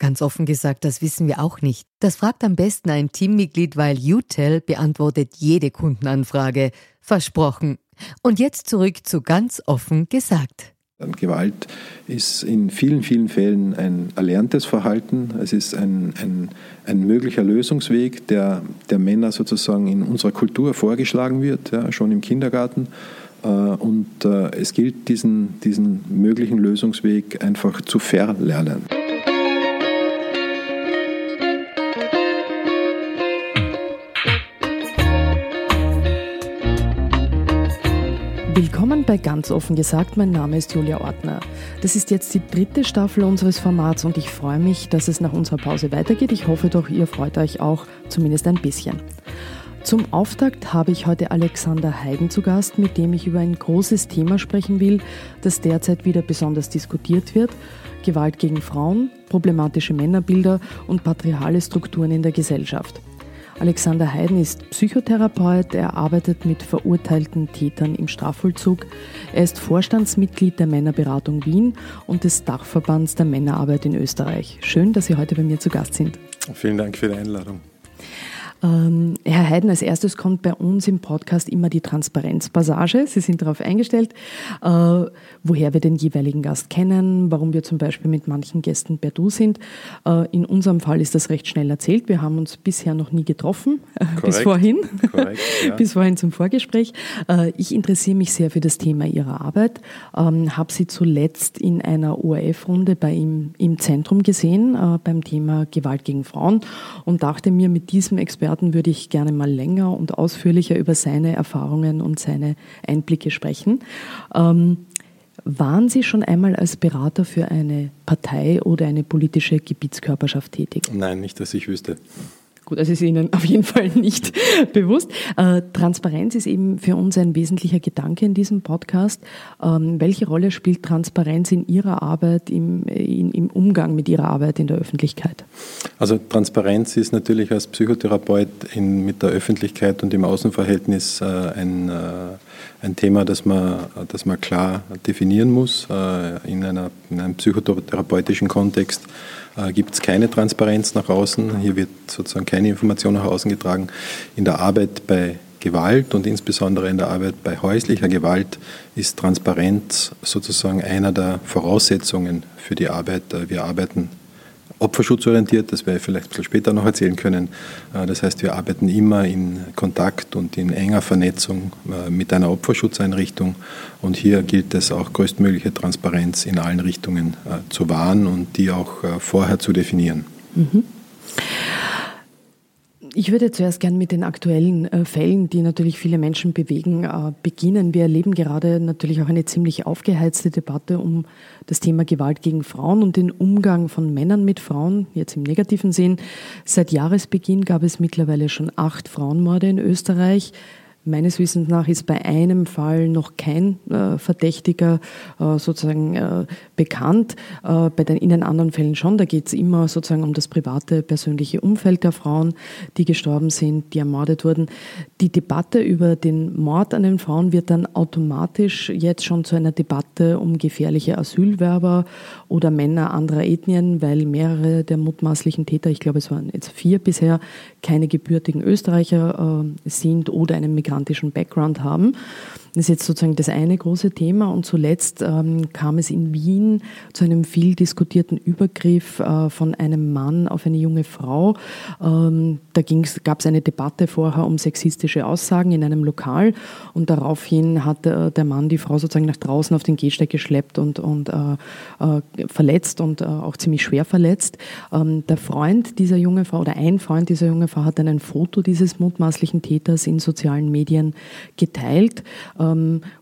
Ganz offen gesagt, das wissen wir auch nicht. Das fragt am besten ein Teammitglied, weil UTEL beantwortet jede Kundenanfrage. Versprochen. Und jetzt zurück zu ganz offen gesagt. Gewalt ist in vielen, vielen Fällen ein erlerntes Verhalten. Es ist ein, ein, ein möglicher Lösungsweg, der der Männer sozusagen in unserer Kultur vorgeschlagen wird, ja, schon im Kindergarten. Äh, und äh, es gilt, diesen, diesen möglichen Lösungsweg einfach zu verlernen. Willkommen bei Ganz offen gesagt, mein Name ist Julia Ortner. Das ist jetzt die dritte Staffel unseres Formats und ich freue mich, dass es nach unserer Pause weitergeht. Ich hoffe doch, ihr freut euch auch zumindest ein bisschen. Zum Auftakt habe ich heute Alexander Heiden zu Gast, mit dem ich über ein großes Thema sprechen will, das derzeit wieder besonders diskutiert wird. Gewalt gegen Frauen, problematische Männerbilder und patriarchale Strukturen in der Gesellschaft. Alexander Heiden ist Psychotherapeut, er arbeitet mit verurteilten Tätern im Strafvollzug. Er ist Vorstandsmitglied der Männerberatung Wien und des Dachverbands der Männerarbeit in Österreich. Schön, dass Sie heute bei mir zu Gast sind. Vielen Dank für die Einladung. Ähm, Herr Heiden, als erstes kommt bei uns im Podcast immer die Transparenzpassage. Sie sind darauf eingestellt, äh, woher wir den jeweiligen Gast kennen, warum wir zum Beispiel mit manchen Gästen per Du sind. Äh, in unserem Fall ist das recht schnell erzählt. Wir haben uns bisher noch nie getroffen, äh, bis vorhin, Korrekt, ja. bis vorhin zum Vorgespräch. Äh, ich interessiere mich sehr für das Thema Ihrer Arbeit, ähm, habe Sie zuletzt in einer ORF-Runde bei ihm im Zentrum gesehen, äh, beim Thema Gewalt gegen Frauen und dachte mir, mit diesem Experten Experten würde ich gerne mal länger und ausführlicher über seine Erfahrungen und seine Einblicke sprechen. Ähm, waren Sie schon einmal als Berater für eine Partei oder eine politische Gebietskörperschaft tätig? Nein, nicht, dass ich wüsste. Gut, das ist Ihnen auf jeden Fall nicht bewusst. Äh, Transparenz ist eben für uns ein wesentlicher Gedanke in diesem Podcast. Ähm, welche Rolle spielt Transparenz in Ihrer Arbeit, im, in, im Umgang mit Ihrer Arbeit in der Öffentlichkeit? Also Transparenz ist natürlich als Psychotherapeut in, mit der Öffentlichkeit und im Außenverhältnis äh, ein, äh, ein Thema, das man, das man klar definieren muss äh, in, einer, in einem psychotherapeutischen Kontext gibt es keine Transparenz nach außen. Hier wird sozusagen keine Information nach außen getragen. In der Arbeit bei Gewalt und insbesondere in der Arbeit bei häuslicher Gewalt ist Transparenz sozusagen einer der Voraussetzungen für die Arbeit. Äh, wir arbeiten opferschutzorientiert, das werde ich vielleicht ein bisschen später noch erzählen können. Äh, das heißt, wir arbeiten immer in Kontakt und in enger Vernetzung äh, mit einer Opferschutzeinrichtung und hier gilt es auch größtmögliche Transparenz in allen Richtungen äh, zu wahren und die auch vorher zu definieren. Mhm. Ich würde zuerst gern mit den aktuellen äh, Fällen, die natürlich viele Menschen bewegen, äh, beginnen. Wir erleben gerade natürlich auch eine ziemlich aufgeheizte Debatte um das Thema Gewalt gegen Frauen und den Umgang von Männern mit Frauen, jetzt im negativen Sinn. Seit Jahresbeginn gab es mittlerweile schon acht Frauenmorde in Österreich. Meines Wissens nach ist bei einem Fall noch kein äh, Verdächtiger äh, sozusagen äh, bekannt. Äh, bei den in den anderen Fällen schon. Da geht es immer sozusagen um das private, persönliche Umfeld der Frauen, die gestorben sind, die ermordet wurden. Die Debatte über den Mord an den Frauen wird dann automatisch jetzt schon zu einer Debatte um gefährliche Asylwerber oder Männer anderer Ethnien, weil mehrere der mutmaßlichen Täter, ich glaube es waren jetzt vier bisher, keine gebürtigen Österreicher äh, sind oder einen migrantischen Background haben. Das ist jetzt sozusagen das eine große Thema. Und zuletzt ähm, kam es in Wien zu einem viel diskutierten Übergriff äh, von einem Mann auf eine junge Frau. Ähm, da gab es eine Debatte vorher um sexistische Aussagen in einem Lokal und daraufhin hat äh, der Mann die Frau sozusagen nach draußen auf den Gehsteig geschleppt und, und äh, äh verletzt und äh, auch ziemlich schwer verletzt. Ähm, der Freund dieser jungen Frau oder ein Freund dieser jungen Frau hat dann ein Foto dieses mutmaßlichen Täters in sozialen Medien geteilt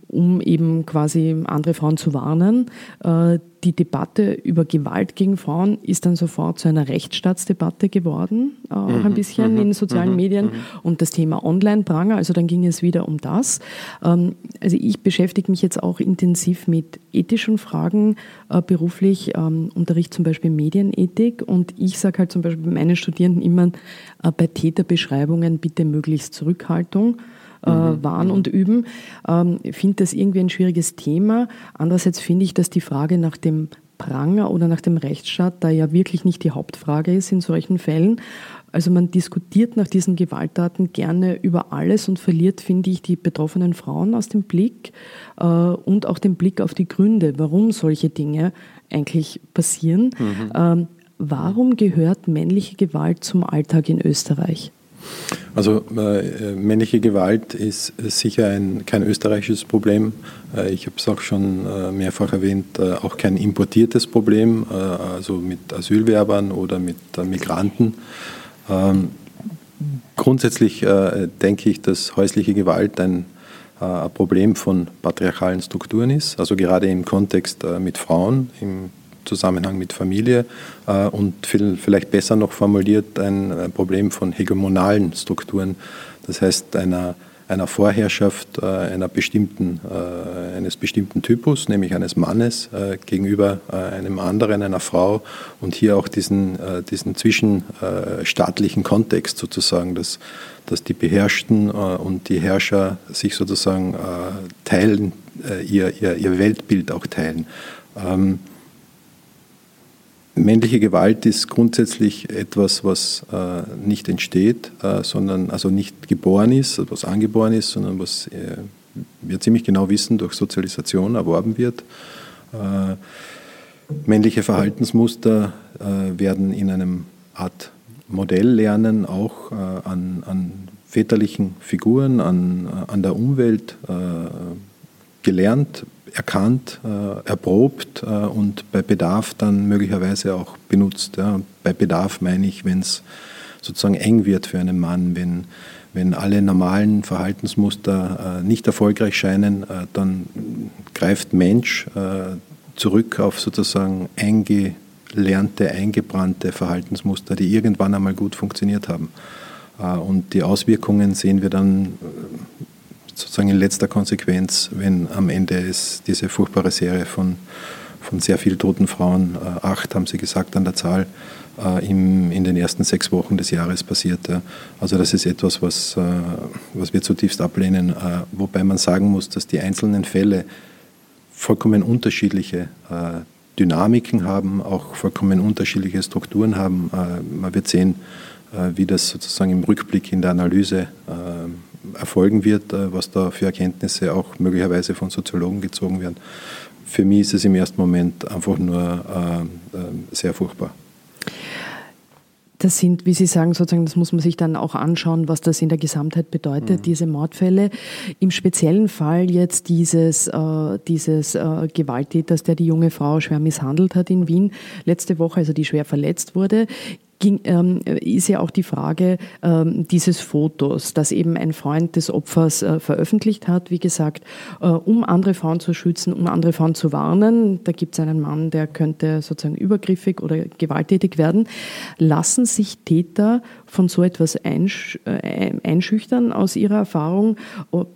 um eben quasi andere Frauen zu warnen. Äh, die Debatte über Gewalt gegen Frauen ist dann sofort zu einer Rechtsstaatsdebatte geworden, äh, auch ein mhm, bisschen mhm, in sozialen mhm, Medien. Und das Thema Online-Pranger, also dann ging es wieder um das. Ähm, also ich beschäftige mich jetzt auch intensiv mit ethischen Fragen äh, beruflich, ähm, unterricht zum Beispiel Medienethik und ich sage halt zum Beispiel meinen Studierenden immer bei Täterbeschreibungen bitte möglichst Zurückhaltung äh, mhm. wahren und üben. Ähm, ich finde das irgendwie ein schwieriges Thema. Andererseits finde ich, dass die Frage nach dem Pranger oder nach dem Rechtsstaat da ja wirklich nicht die Hauptfrage ist in solchen Fällen. Also man diskutiert nach diesen Gewalttaten gerne über alles und verliert, finde ich, die betroffenen Frauen aus dem Blick äh, und auch den Blick auf die Gründe, warum solche Dinge eigentlich passieren. Mhm. Ähm, warum gehört männliche Gewalt zum Alltag in Österreich? Also äh, männliche Gewalt ist sicher ein, kein österreichisches Problem. Äh, ich habe es auch schon äh, mehrfach erwähnt, äh, auch kein importiertes Problem, äh, also mit Asylwerbern oder mit äh, Migranten. Ähm, grundsätzlich denke ich, dass häusliche Gewalt ein, ein Problem von patriarchalen Strukturen ist, also gerade im Kontext mit Frauen, im Zusammenhang mit Familie äh, und viel, vielleicht besser noch formuliert ein Problem von hegemonalen Strukturen, das heißt einer, einer Vorherrschaft äh, einer bestimmten, äh, eines bestimmten Typus, nämlich eines Mannes äh, gegenüber äh, einem anderen, einer Frau und hier auch diesen, äh, diesen zwischenstaatlichen Kontext sozusagen, dass, dass die Beherrschten und die Herrscher sich sozusagen teilen, ihr, ihr, ihr Weltbild auch teilen. Ähm, Männliche Gewalt ist grundsätzlich etwas, was äh, nicht entsteht, äh, sondern also nicht geboren ist, was angeboren ist, sondern was äh, wir ziemlich genau wissen, durch Sozialisation erworben wird. Äh, männliche Verhaltensmuster äh, werden in einem Art Modelllernen auch äh, an, an, väterlichen Figuren, an, an der Umwelt gelernt, erkannt, äh, erprobt äh, und bei Bedarf dann möglicherweise auch benutzt. Ja. Bei Bedarf meine ich, wenn es sozusagen eng wird für einen Mann, wenn, wenn alle normalen Verhaltensmuster äh, nicht erfolgreich scheinen, äh, dann greift Mensch äh, zurück auf sozusagen eingelernte, eingebrannte Verhaltensmuster, die irgendwann einmal gut funktioniert haben. Äh, und die Auswirkungen sehen wir dann sozusagen in letzter Konsequenz, wenn am Ende es diese furchtbare Serie von, von sehr vielen toten Frauen, äh, acht haben Sie gesagt an der Zahl, äh, im, in den ersten sechs Wochen des Jahres passiert. Ja. Also das ist etwas, was, äh, was wir zutiefst ablehnen, äh, wobei man sagen muss, dass die einzelnen Fälle vollkommen unterschiedliche äh, Dynamiken haben, auch vollkommen unterschiedliche Strukturen haben. Äh, man wird sehen, wie das sozusagen im Rückblick in der Analyse erfolgen wird, äh, was da für Erkenntnisse auch möglicherweise von Soziologen gezogen werden. Für mich ist es im ersten Moment einfach nur äh, äh, sehr furchtbar. Das sind, wie Sie sagen, sozusagen, das muss man sich dann auch anschauen, was das in der Gesamtheit bedeutet, mhm. diese Mordfälle. Im speziellen Fall jetzt dieses, äh, dieses äh, Gewalttäters, der die junge Frau schwer misshandelt hat in Wien letzte Woche, also die schwer verletzt wurde ging, ähm, ist ja auch die Frage ähm, dieses Fotos, das eben ein Freund des Opfers äh, veröffentlicht hat, wie gesagt, äh, um andere Frauen zu schützen, um andere Frauen zu warnen. Da gibt es einen Mann, der könnte sozusagen übergriffig oder gewalttätig werden. Lassen sich Täter von so etwas einsch äh, einschüchtern aus Ihrer Erfahrung?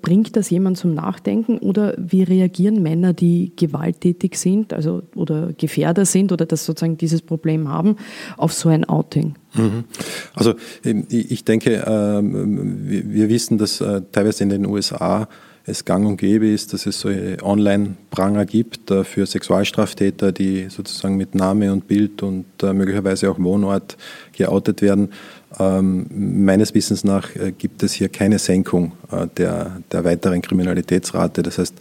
Bringt das jemand zum Nachdenken oder wie reagieren Männer, die gewalttätig sind, also oder Gefährder sind oder das sozusagen dieses Problem haben, auf so ein Outing? Mhm. Also ähm, ich denke, ähm, wir wissen, dass äh, teilweise in den USA es gang und gäbe ist, dass es so Online-Pranger gibt äh, für Sexualstraftäter, die sozusagen mit Name und Bild und äh, möglicherweise auch Wohnort geoutet werden. Ähm, meines Wissens nach äh, gibt es hier keine Senkung äh, der, der weiteren Kriminalitätsrate. Das heißt,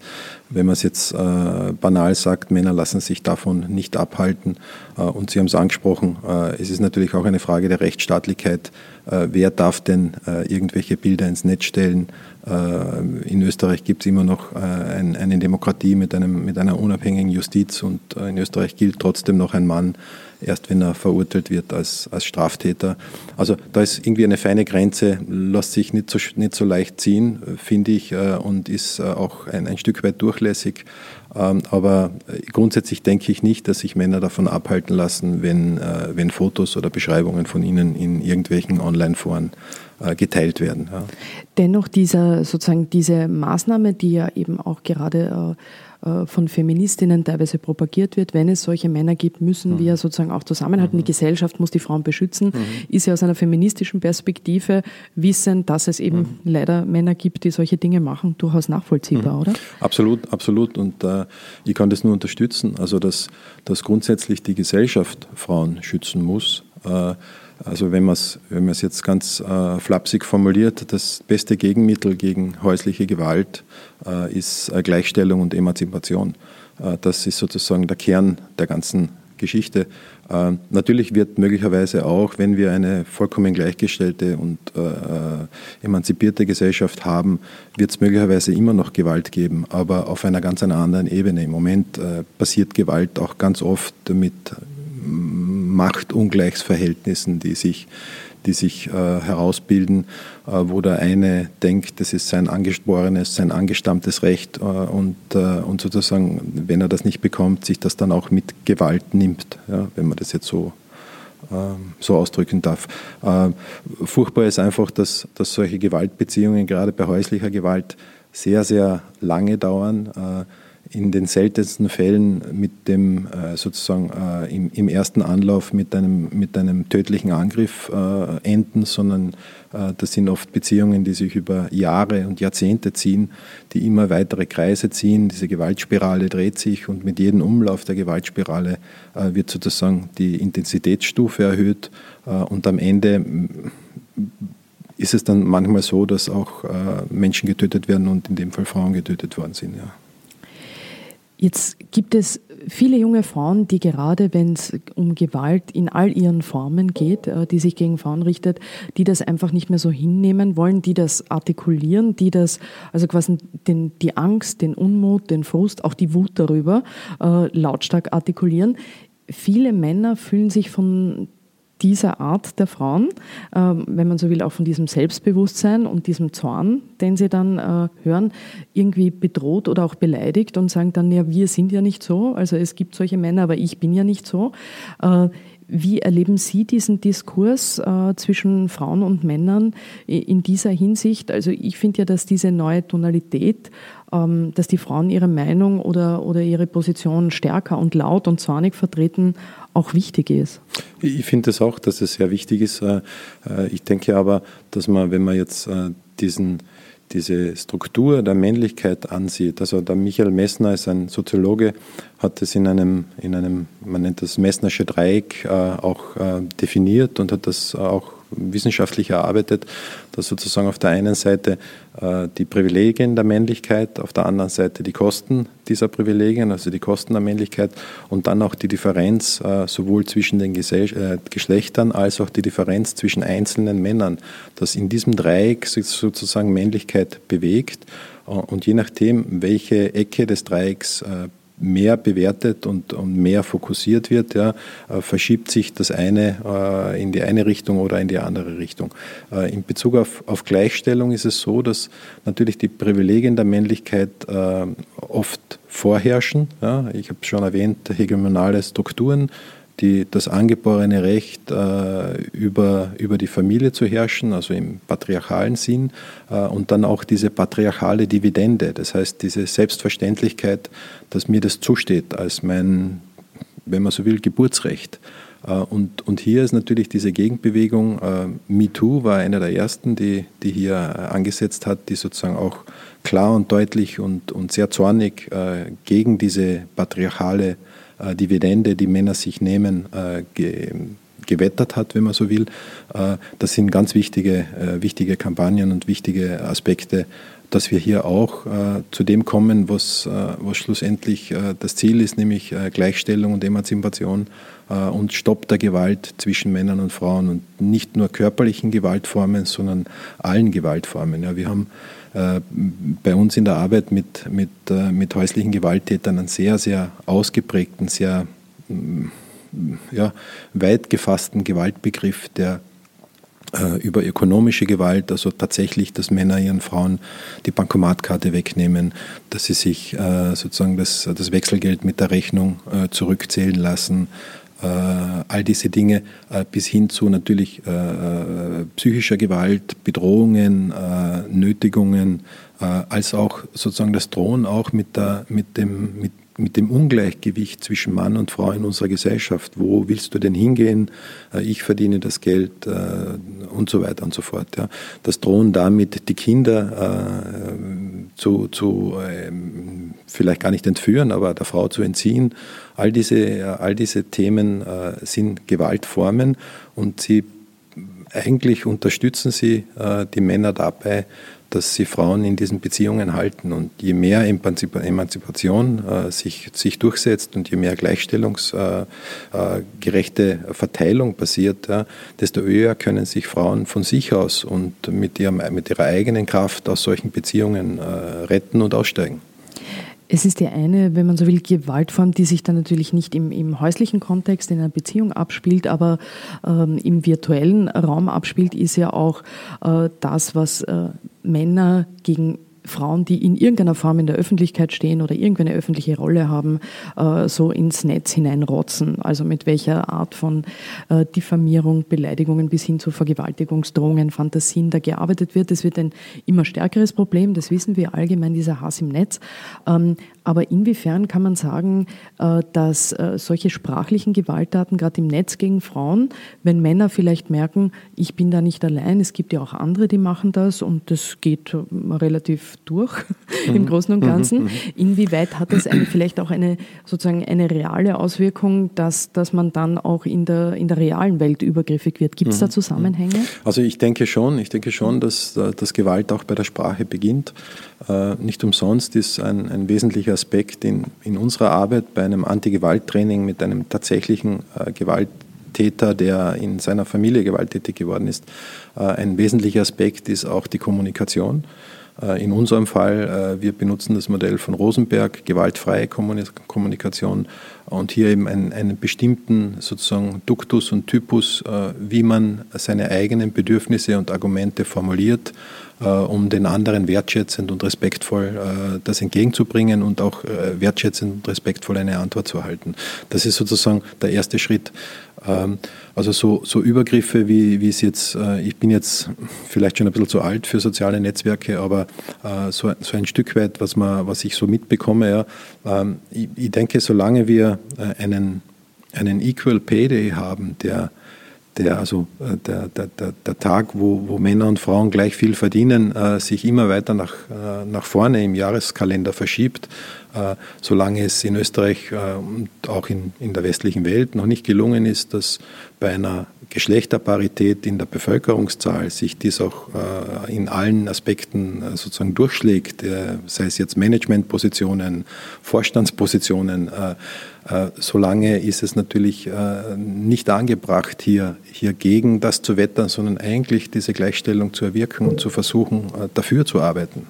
wenn man es jetzt äh, banal sagt, Männer lassen sich davon nicht abhalten. Äh, und Sie haben es angesprochen, äh, es ist natürlich auch eine Frage der Rechtsstaatlichkeit. Äh, wer darf denn irgendwelche Bilder ins Netz stellen? in Österreich gibt es immer noch ein, eine Demokratie mit, einem, mit einer unabhängigen Justiz und in Österreich gilt trotzdem noch ein Mann erst wenn er verurteilt wird als, als Straftäter. Also da ist irgendwie eine feine Grenze, lässt sich nicht so, nicht so leicht ziehen, finde ich, äh, und ist äh, auch ein, ein Stück weit durchlässig. Ähm, aber grundsätzlich denke ich nicht, dass sich Männer davon abhalten lassen, wenn, äh, wenn Fotos oder Beschreibungen von ihnen in irgendwelchen Online-Foren geteilt werden. Dennoch dieser, sozusagen diese Maßnahme, die ja eben auch gerade äh, von Feministinnen teilweise propagiert wird, wenn es solche Männer gibt, müssen mhm. wir sozusagen auch zusammenhalten. Mhm. Die Gesellschaft muss die Frauen beschützen, mhm. ist ja aus einer feministischen Perspektive wissen, dass es eben mhm. leider Männer gibt, die solche Dinge machen, durchaus nachvollziehbar, mhm. oder? Absolut, absolut. Und äh, ich kann das nur unterstützen. Also, dass, dass grundsätzlich die Gesellschaft Frauen schützen muss. Äh, also wenn man es wenn jetzt ganz äh, flapsig formuliert, das beste Gegenmittel gegen häusliche Gewalt äh, ist äh, Gleichstellung und Emanzipation. Äh, das ist sozusagen der Kern der ganzen Geschichte. Äh, natürlich wird möglicherweise auch, wenn wir eine vollkommen gleichgestellte und äh, emanzipierte Gesellschaft haben, wird es möglicherweise immer noch Gewalt geben, aber auf einer ganz anderen Ebene. Im Moment passiert Gewalt auch ganz oft mit Machtungleichsverhältnissen, die sich, die sich äh, herausbilden, äh, wo der eine denkt, das ist sein angeborenes, sein angestammtes Recht äh, und, äh, und sozusagen, wenn er das nicht bekommt, sich das dann auch mit Gewalt nimmt, ja, wenn man das jetzt so ähm, so ausdrücken darf. Äh, furchtbar ist einfach, dass, dass solche Gewaltbeziehungen gerade bei häuslicher Gewalt sehr, sehr lange dauern äh, in den seltensten Fällen mit dem äh, sozusagen äh, im, im, ersten Anlauf mit einem, mit einem tödlichen Angriff äh, enden, sondern äh, das sind oft Beziehungen, die sich über Jahre und Jahrzehnte ziehen, die immer weitere Kreise ziehen. Diese Gewaltspirale dreht sich und mit jedem Umlauf der Gewaltspirale äh, wird sozusagen die Intensitätsstufe erhöht äh, und am Ende ist es dann manchmal so, dass auch Menschen getötet werden und in dem Fall Frauen getötet worden sind. Ja. Jetzt gibt es viele junge Frauen, die gerade, wenn es um Gewalt in all ihren Formen geht, äh, die sich gegen Frauen richtet, die das einfach nicht mehr so hinnehmen wollen, die das artikulieren, die das, also quasi den, die Angst, den Unmut, den Frust, auch die Wut darüber äh, lautstark artikulieren. Viele Männer fühlen sich von dieser Art der Frauen, ähm, wenn man so will, auch von diesem Selbstbewusstsein und diesem Zorn, den sie dann äh, hören, irgendwie bedroht oder auch beleidigt und sagen dann, ja, wir sind ja nicht so, also es gibt solche Männer, aber ich bin ja nicht so. Wie erleben Sie diesen Diskurs äh, zwischen Frauen und Männern in dieser Hinsicht? Also ich finde ja, dass diese neue Tonalität, ähm, dass die Frauen ihre Meinung oder, oder ihre Position stärker und laut und zornig vertreten, auch wichtig ist. Ich finde es das auch, dass es sehr wichtig ist. Äh, äh, ich denke aber, dass man, wenn man jetzt äh, diesen diese Struktur der Männlichkeit ansieht. Also der Michael Messner ist ein Soziologe, hat das in einem, in einem man nennt das Messnersche Dreieck äh, auch äh, definiert und hat das auch wissenschaftlich erarbeitet, dass sozusagen auf der einen Seite äh, die Privilegien der Männlichkeit, auf der anderen Seite die Kosten dieser Privilegien, also die Kosten der Männlichkeit und dann auch die Differenz äh, sowohl zwischen den Gesell äh, Geschlechtern als auch die Differenz zwischen einzelnen Männern, dass in diesem Dreieck sozusagen Männlichkeit bewegt. Äh, und je nachdem, welche Ecke des Dreiecks äh, mehr bewertet und, und mehr fokussiert wird, ja, äh, verschiebt sich das eine äh, in die eine Richtung oder in die andere Richtung. Äh, in Bezug auf, auf Gleichstellung ist es so, dass natürlich die Privilegien der Männlichkeit oft vorherrschen. Ja. Ich habe schon erwähnt, hegemonale Strukturen die, das angeborene Recht äh, über, über die Familie zu herrschen, also im patriarchalen Sinn, äh, und dann auch diese patriarchale Dividende, das heißt diese Selbstverständlichkeit, dass mir das zusteht als mein, wenn man so will, Geburtsrecht. Äh, und, und hier ist natürlich diese Gegenbewegung, äh, MeToo war eine der ersten, die, die hier äh, angesetzt hat, die sozusagen auch klar und deutlich und, und sehr zornig äh, gegen diese patriarchale äh, Dividende, die Männer sich nehmen, äh, gewettert hat, wenn man so will. Das sind ganz wichtige, wichtige Kampagnen und wichtige Aspekte, dass wir hier auch äh, zu dem kommen, was, äh, was schlussendlich äh, das Ziel ist, nämlich äh, Gleichstellung und Emanzipation äh, und Stopp der Gewalt zwischen Männern und Frauen und nicht nur körperlichen Gewaltformen, sondern allen Gewaltformen. Ja, wir haben äh, bei uns in der Arbeit mit, mit, mit häuslichen Gewalttätern einen sehr, sehr ausgeprägten, sehr mm, ja, weit gefassten Gewaltbegriff, der äh, über ökonomische Gewalt, also tatsächlich, dass Männer ihren Frauen die Bankomatkarte wegnehmen, dass sie sich äh, sozusagen das, das Wechselgeld mit der Rechnung äh, zurückzählen lassen, all diese Dinge bis hin zu natürlich psychischer Gewalt, Bedrohungen, Nötigungen, als auch sozusagen das Drohen auch mit, der, mit, dem, mit mit dem Ungleichgewicht zwischen Mann und Frau in unserer Gesellschaft. Wo willst du denn hingehen? Äh, ich verdiene das Geld äh, und so weiter und so fort. Das drohen damit die Kinder äh, zu, zu ähm, vielleicht gar nicht entführen, aber der Frau zu entziehen. All diese, all diese Themen sind Gewaltformen und sie eigentlich unterstützen sie die Männer dabei, dass sie Frauen in diesen Beziehungen halten. Und je mehr Emanzipation äh, sich, sich durchsetzt und je mehr gleichstellungsgerechte äh, äh, Verteilung passiert, ja, desto eher können sich Frauen von sich aus und mit, ihrem, mit ihrer eigenen Kraft aus solchen Beziehungen äh, retten und aussteigen. Es ist die eine, wenn man so will, Gewaltform, die sich dann natürlich nicht im, im häuslichen Kontext in einer Beziehung abspielt, aber ähm, im virtuellen Raum abspielt, ist ja auch äh, das, was äh, Männer gegen Frauen, die in irgendeiner Form in der Öffentlichkeit stehen oder irgendeine öffentliche Rolle haben, äh, so ins Netz hineinrotzen. Also mit welcher Art von äh, Diffamierung, Beleidigungen bis hin zu Vergewaltigungsdrohungen, Fantasien da gearbeitet wird. Das wird ein immer stärkeres Problem, das wissen wir allgemein, dieser Hass im Netz. Aber inwiefern kann man sagen, äh, dass solche sprachlichen Gewalttaten, gerade im Netz gegen Frauen, wenn Männer vielleicht merken, ich bin da nicht allein, es gibt ja auch andere, die machen das und das geht relativ durch mhm. im Großen und Ganzen. Mhm. mhm. Inwieweit hat das eine, vielleicht auch eine sozusagen eine reale Auswirkung, dass, dass man dann auch in der, in der realen Welt übergriffig wird? Gibt es da mhm. Zusammenhänge? Also ich denke schon, ich denke schon, dass, äh, dass Gewalt auch bei der Sprache beginnt. Äh, nicht umsonst ist ein, ein wesentlicher Aspekt in, in unserer Arbeit bei einem Anti-Gewalt-Training mit einem tatsächlichen äh, Gewalttäter, der in seiner Familie gewalttätig geworden ist. Ein wesentlicher Aspekt ist auch die Kommunikation. Äh, in unserem Fall, äh, wir benutzen das Modell von Rosenberg, gewaltfreie Kommunikation und hier eben einen, einen bestimmten sozusagen Duktus und Typus, äh, wie man seine eigenen Bedürfnisse und Argumente formuliert, um den anderen wertschätzend und respektvoll das entgegenzubringen und auch wertschätzend und respektvoll eine Antwort zu erhalten. Das ist sozusagen der erste Schritt. Ähm, also so, so Übergriffe, wie, wie es jetzt, äh, ich bin jetzt vielleicht schon ein bisschen zu alt für soziale Netzwerke, aber äh, so, so ein Stück weit, was, man, was ich so mitbekomme, ja, ähm, ich, denke, solange wir äh, einen, einen Equal Pay Day haben, der der, also der, der, der, der Tag, wo, wo Männer und Frauen gleich viel verdienen, sich immer weiter nach, nach vorne im Jahreskalender verschiebt, solange es in Österreich äh, und auch in, in der westlichen Welt noch nicht gelungen ist, dass bei einer Geschlechterparität in der Bevölkerungszahl sich dies auch äh, in allen Aspekten sozusagen durchschlägt, sei es jetzt Managementpositionen, Vorstandspositionen, solange ist es natürlich nicht angebracht, hier, hier gegen das zu wettern, sondern eigentlich diese Gleichstellung zu erwirken und zu versuchen, dafür zu arbeiten.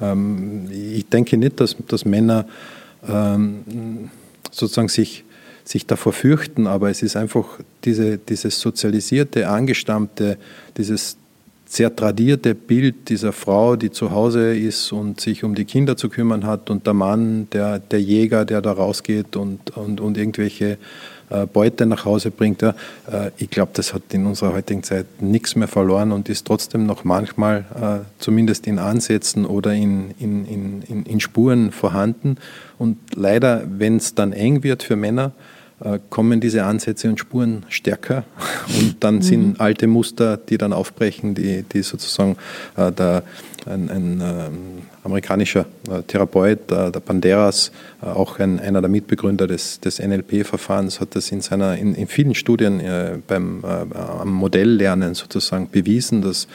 Ähm, ich denke nicht, dass, dass Männer Männer ähm, sozusagen sich, sich davor fürchten, aber es ist einfach diese, dieses sozialisierte, angestammte, dieses sehr tradierte Bild dieser Frau, die zu Hause ist und sich um die Kinder zu kümmern hat und der Mann, der, der Jäger, der da rausgeht und, und, und irgendwelche äh, Beute nach Hause bringt. Ja, äh, ich glaube, das hat in unserer heutigen Zeit nichts mehr verloren und ist trotzdem noch manchmal äh, zumindest in Ansätzen oder in, in, in, in Spuren vorhanden. Und leider, wenn es dann eng wird für Männer, kommen diese Ansätze und Spuren stärker und dann mhm. sind alte Muster, die dann aufbrechen, die, die sozusagen äh, der, ein, ein äh, amerikanischer äh, Therapeut, äh, der Banderas, äh, auch ein, einer der Mitbegründer des, des NLP-Verfahrens, hat das in, seiner, in, in vielen Studien beim am Modelllernen sozusagen bewiesen, dass,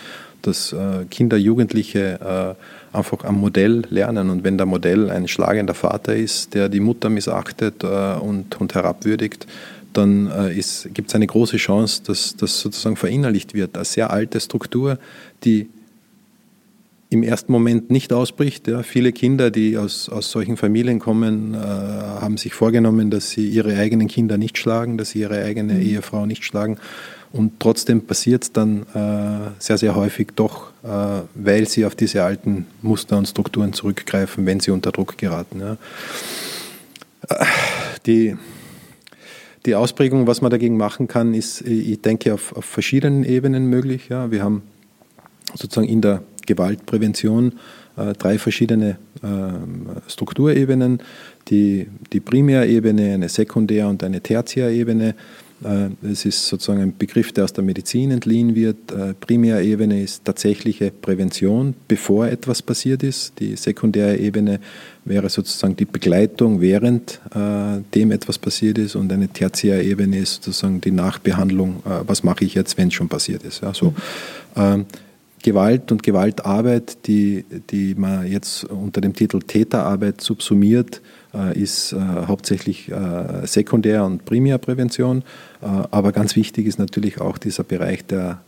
dass Kinder, Jugendliche einfach am Modell lernen. Und wenn der Modell ein schlagender Vater ist, der die Mutter missachtet äh, und, und herabwürdigt, dann äh, gibt es eine große Chance, dass das sozusagen verinnerlicht wird. Eine sehr alte Struktur, die im ersten Moment nicht ausbricht. Ja. Viele Kinder, die aus, aus solchen Familien kommen, äh, haben sich vorgenommen, dass sie ihre eigenen Kinder nicht schlagen, dass sie ihre eigene mhm. Ehefrau nicht schlagen. Und trotzdem passiert es dann äh, sehr, sehr häufig doch, äh, weil sie auf diese alten Muster und Strukturen zurückgreifen, wenn sie unter Druck geraten. Ja. Äh, die, die Ausprägung, was man dagegen machen kann, ist, ich denke, auf, auf verschiedenen Ebenen möglich. Ja. Wir haben sozusagen in der Gewaltprävention äh, drei verschiedene äh, Strukturebenen. Die, die Primärebene, eine Sekundär- und eine Tertiärebene. Äh, es ist sozusagen ein Begriff, der aus der Medizin entliehen wird. Äh, Primärebene ist tatsächliche Prävention, bevor etwas passiert ist. Die sekundäre Ebene wäre sozusagen die Begleitung, während äh, dem etwas passiert ist. Und eine tertiäre Ebene ist sozusagen die Nachbehandlung, was mache ich jetzt, wenn es schon passiert ist. Also, mhm. Gewalt und Gewaltarbeit, die, die man jetzt unter dem Titel Täterarbeit subsumiert, äh, ist äh, hauptsächlich äh, Sekundär- und Primärprävention. aber ganz wichtig ist natürlich auch dieser Bereich der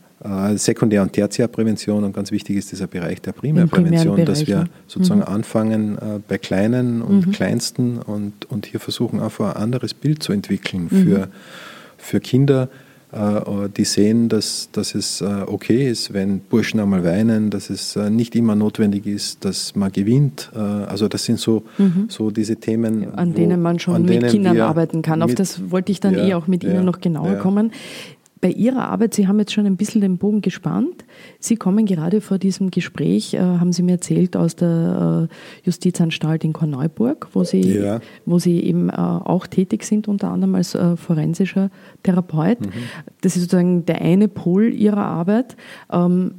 Sekundär- und Tertiärprävention und ganz wichtig ist dieser Bereich der Primärprävention, dass wir sozusagen mhm. anfangen bei Kleinen und mhm. Kleinsten und, und hier versuchen einfach ein anderes Bild zu entwickeln mhm. für, für Kinder, äh, die sehen, dass, dass es äh, okay ist, wenn Burschen einmal weinen, dass es äh, nicht immer notwendig ist, dass man gewinnt. Also das sind so, mhm. so diese Themen. An wo, denen man schon mit Kindern arbeiten kann. Auf das wollte ich dann ja, eh auch mit Ihnen ja, noch genauer ja. kommen bei Ihrer Arbeit, Sie haben jetzt schon ein bisschen den Bogen gespannt. Sie kommen gerade vor diesem Gespräch, äh, haben Sie mir erzählt, aus der äh, Justizanstalt in Korneuburg, wo Sie, ja. wo Sie eben äh, auch tätig sind, unter anderem als äh, forensischer Therapeut. Mhm. Das ist sozusagen der eine Pol Ihrer Arbeit. Ähm,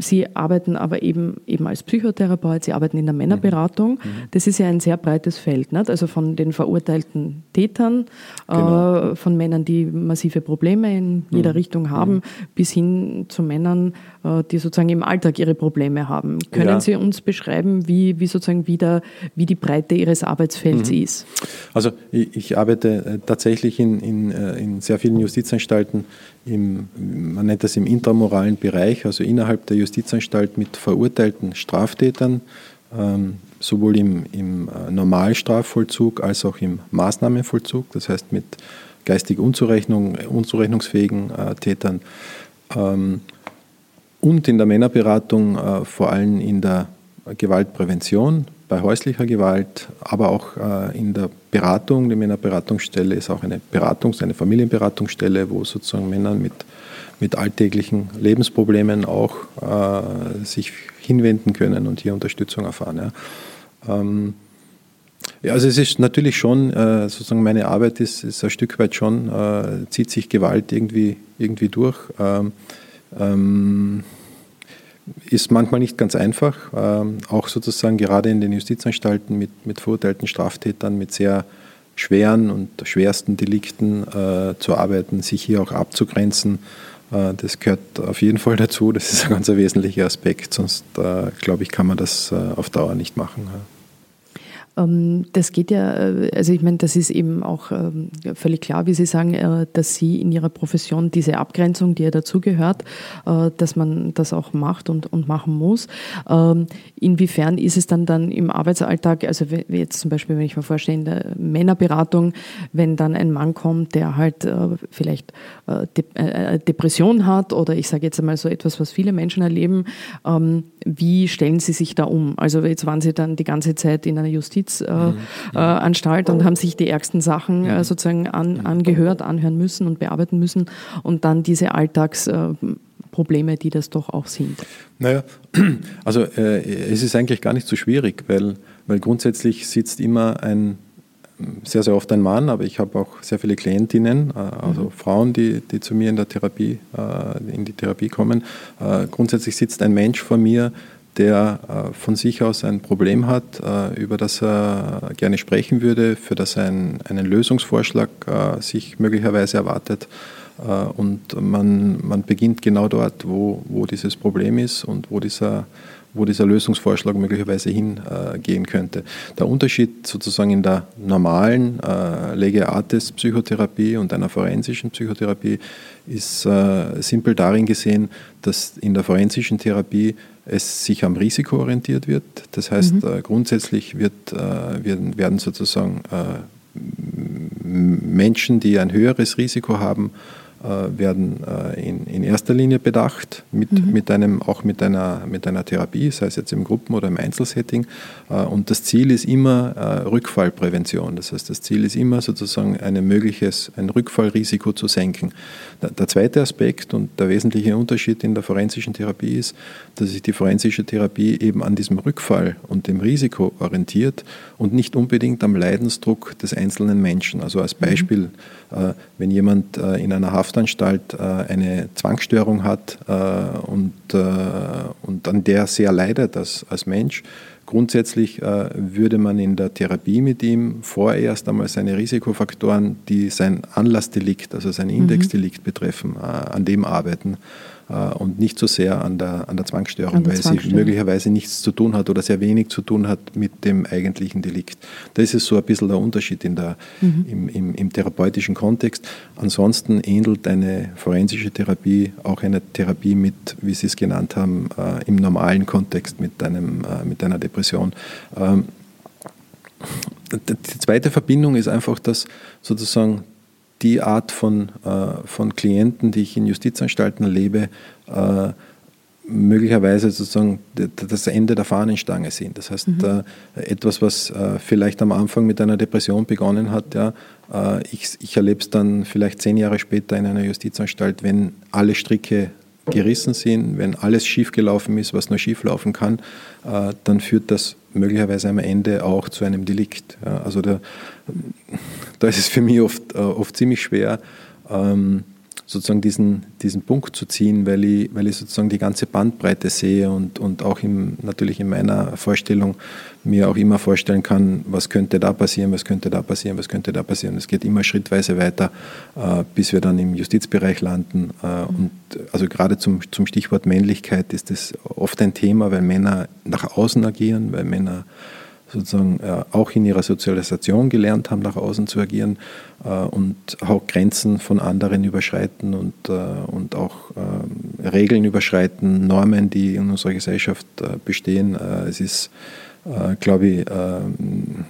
Sie arbeiten aber eben, eben als Psychotherapeut, Sie arbeiten in der Männerberatung. Mhm. Das ist ja ein sehr breites Feld, nicht? also von den verurteilten Tätern, genau. äh, von Männern, die massive Probleme in jeder mhm. Richtung haben, mhm. bis hin zu Männern, äh, die sozusagen im Alltag ihre Probleme haben. Können ja. Sie uns beschreiben, wie, wie sozusagen wieder, wie die Breite Ihres Arbeitsfelds mhm. ist? Also ich, ich arbeite äh, tatsächlich in, in, äh, in sehr vielen Justizanstalten im, man nennt das im intramoralen Bereich, also innerhalb der Justizanstalt mit verurteilten Straftätern, ähm, sowohl im, im äh, Normalstrafvollzug als auch im Maßnahmenvollzug, das heißt mit geistig unzurechnungsfähigen äh, Tätern. Ähm, und in der Männerberatung äh, vor allem in der Gewaltprävention, bei häuslicher Gewalt, aber auch äh, in der Beratung. Die Männerberatungsstelle ist auch eine Beratungs-, eine Familienberatungsstelle, wo sozusagen Männer mit, mit alltäglichen Lebensproblemen auch äh, sich hinwenden können und hier Unterstützung erfahren. Ja. Ähm, ja, also es ist natürlich schon, äh, sozusagen meine Arbeit ist, ist ein Stück weit schon, äh, zieht sich Gewalt irgendwie, irgendwie durch. Ähm, ähm, ist manchmal nicht ganz einfach, ähm, auch sozusagen gerade in den Justizanstalten mit, mit verurteilten Straftätern, mit sehr schweren und schwersten Delikten äh, zu arbeiten, sich hier auch abzugrenzen. Äh, das gehört auf jeden Fall dazu, das ist ein ganz wesentlicher Aspekt, sonst äh, glaube ich, kann man das auf Dauer nicht machen. Ähm, das geht ja, äh, also ich meine, das ist eben auch ähm, völlig klar, wie Sie sagen, äh, dass Sie in Ihrer Profession diese Abgrenzung, die ja dazugehört, äh, dass man das auch macht und, und machen muss. Ähm, inwiefern ist es dann dann im Arbeitsalltag, also jetzt zum Beispiel, wenn ich mir vorstelle, in der Männerberatung, wenn dann ein Mann kommt, der halt vielleicht Depression hat oder ich sage jetzt einmal so etwas, was viele Menschen erleben, wie stellen Sie sich da um? Also jetzt waren Sie dann die ganze Zeit in einer Justiz Justizanstalt äh, mhm. und haben sich die ärgsten Sachen äh, sozusagen an, angehört, anhören müssen und bearbeiten müssen und dann diese Alltagsprobleme, die das doch auch sind. Naja, also äh, es ist eigentlich gar nicht so schwierig, weil, weil grundsätzlich sitzt immer ein, sehr, sehr oft ein Mann, aber ich habe auch sehr viele Klientinnen, also mhm. Frauen, die, die zu mir in der Therapie, in die Therapie kommen. Grundsätzlich sitzt ein Mensch vor mir, der von sich aus ein Problem hat, über das er gerne sprechen würde, für das er einen, Lösungsvorschlag sich möglicherweise erwartet. Und man, man beginnt genau dort, wo, wo dieses Problem ist und wo dieser wo dieser Lösungsvorschlag möglicherweise hingehen könnte. Der Unterschied sozusagen in der normalen äh, Lege Artis Psychotherapie und einer forensischen Psychotherapie ist äh, simpel darin gesehen, dass in der forensischen Therapie es sich am Risiko orientiert wird. Das heißt, mhm. äh, grundsätzlich wird, äh, werden, werden sozusagen äh, Menschen, die ein höheres Risiko haben, werden äh, in, in erster Linie bedacht, mit, mhm. mit einem, auch mit einer, mit einer Therapie, sei es jetzt im Gruppen- oder im Einzelsetting. Äh, und das Ziel ist immer Rückfallprävention. Das heißt, das Ziel ist immer sozusagen ein mögliches, ein Rückfallrisiko zu senken. Der, der zweite Aspekt und der wesentliche Unterschied in der forensischen Therapie ist, dass sich die forensische Therapie eben an diesem Rückfall und dem Risiko orientiert und nicht unbedingt am Leidensdruck des einzelnen Menschen. Also als mhm. Beispiel, mhm. Wenn jemand in einer Haft Haftanstalt äh, eine Zwangsstörung hat äh, und, äh, und an der sehr leidet als, als Mensch, Grundsätzlich äh, würde man in der Therapie mit ihm vorerst einmal seine Risikofaktoren, die sein Anlassdelikt, also sein mhm. Indexdelikt betreffen, äh, an dem arbeiten äh, und nicht so sehr an der, an der Zwangsstörung, an der weil Zwangsstörung. sie möglicherweise nichts zu tun hat oder sehr wenig zu tun hat mit dem eigentlichen Delikt. Das ist so ein bisschen der Unterschied in der, mhm. im, im, im, therapeutischen Kontext. Ansonsten ähnelt eine forensische Therapie auch einer Therapie mit, wie Sie es genannt haben, äh, im normalen Kontext mit, einem, äh, mit einer Depression. Ähm, die zweite Verbindung ist einfach, dass sozusagen die Art von, äh, von Klienten, die ich in Justizanstalten erlebe, äh, möglicherweise sozusagen das Ende der Fahnenstange sind. Das heißt, mhm. äh, etwas, was vielleicht am Anfang mit einer Depression begonnen hat, ja, ich, ich erlebe es dann vielleicht zehn Jahre später in einer Justizanstalt, wenn alle Stricke gerissen sind, wenn alles schiefgelaufen ist, was nur schieflaufen kann, äh, dann führt das möglicherweise am Ende auch zu einem Delikt. Also da, da ist es für mich oft, äh, oft ziemlich schwer, ähm, sozusagen diesen, diesen Punkt zu ziehen, weil ich, weil ich sozusagen die ganze Bandbreite sehe und, und auch im, natürlich in meiner Vorstellung mir auch immer vorstellen kann, was könnte da passieren, was könnte da passieren, was könnte da passieren. Es geht immer schrittweise weiter, äh, bis wir dann im Justizbereich landen. Äh, und also gerade zum, zum Stichwort Männlichkeit ist das oft ein Thema, weil Männer nach außen agieren, weil Männer sozusagen äh, auch in ihrer Sozialisation gelernt haben, nach außen zu agieren äh, und auch Grenzen von anderen überschreiten und, äh, und auch ähm, Regeln überschreiten, Normen, die in unserer Gesellschaft äh, bestehen. Äh, es ist, äh, glaube ich, ähm,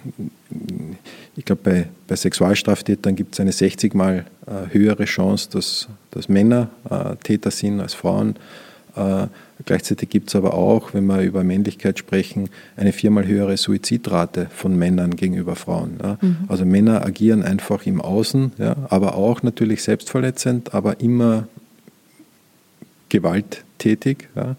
ich glaube, bei, bei Sexualstraftätern gibt es eine 60 mal höhere Chance, dass, dass Männer Täter sind als Frauen. Gleichzeitig gibt es aber auch, wenn wir über Männlichkeit sprechen, eine viermal höhere Suizidrate von Männern gegenüber Frauen. Ja. Mhm. Also Männer agieren einfach im Außen, ja, aber auch natürlich selbstverletzend, aber immer gewalttätig. Ja.